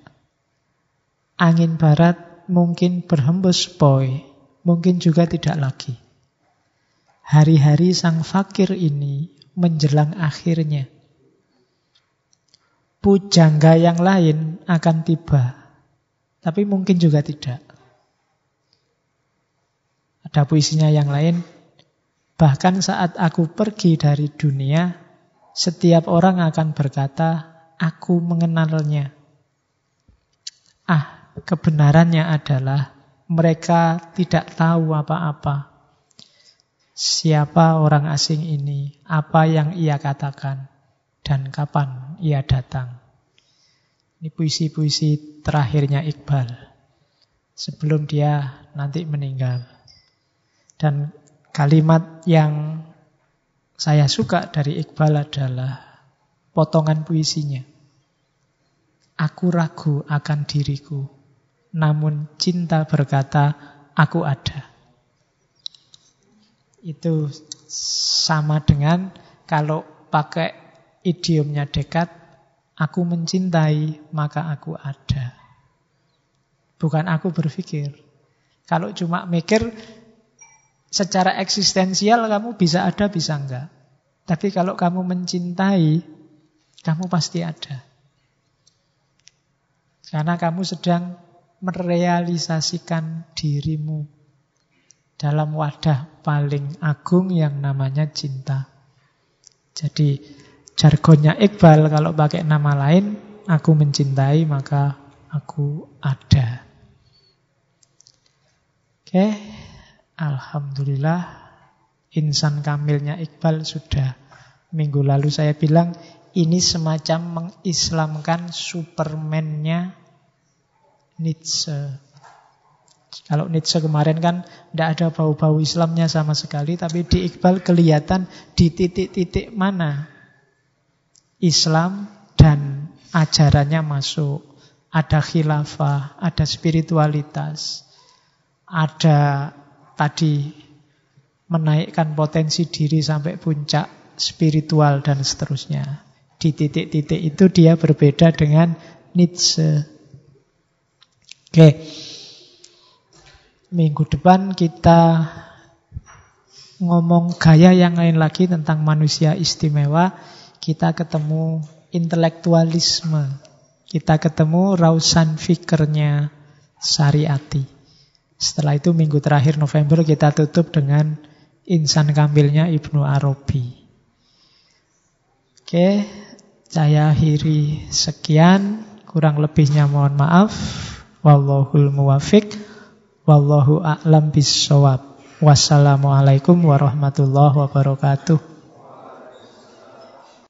Angin barat mungkin berhembus poi, mungkin juga tidak lagi. Hari-hari sang fakir ini menjelang akhirnya. Pujangga yang lain akan tiba tapi mungkin juga tidak. Ada puisinya yang lain. Bahkan saat aku pergi dari dunia, setiap orang akan berkata, aku mengenalnya. Ah, kebenarannya adalah mereka tidak tahu apa-apa. Siapa orang asing ini, apa yang ia katakan, dan kapan ia datang. Ini puisi-puisi terakhirnya Iqbal. Sebelum dia nanti meninggal. Dan kalimat yang saya suka dari Iqbal adalah potongan puisinya. Aku ragu akan diriku, namun cinta berkata, aku ada. Itu sama dengan kalau pakai idiomnya dekat, Aku mencintai, maka aku ada. Bukan aku berpikir. Kalau cuma mikir, secara eksistensial kamu bisa ada, bisa enggak. Tapi kalau kamu mencintai, kamu pasti ada. Karena kamu sedang merealisasikan dirimu. dalam wadah paling agung yang namanya cinta. Jadi jargonnya Iqbal kalau pakai nama lain, aku mencintai maka aku ada. Oke, Alhamdulillah insan kamilnya Iqbal sudah minggu lalu saya bilang ini semacam mengislamkan Superman-nya Nietzsche. Kalau Nietzsche kemarin kan tidak ada bau-bau Islamnya sama sekali, tapi di Iqbal kelihatan di titik-titik mana Islam dan ajarannya masuk. Ada khilafah, ada spiritualitas, ada tadi menaikkan potensi diri sampai puncak spiritual dan seterusnya. Di titik-titik itu dia berbeda dengan Nietzsche. Oke. Minggu depan kita ngomong gaya yang lain lagi tentang manusia istimewa. Kita ketemu intelektualisme. Kita ketemu rausan fikernya syariati. Setelah itu minggu terakhir November kita tutup dengan insan kamilnya Ibnu Arabi. Oke, saya akhiri sekian. Kurang lebihnya mohon maaf. Wallahul muwafiq. Wallahu a'lam bissawab. Wassalamualaikum warahmatullahi wabarakatuh.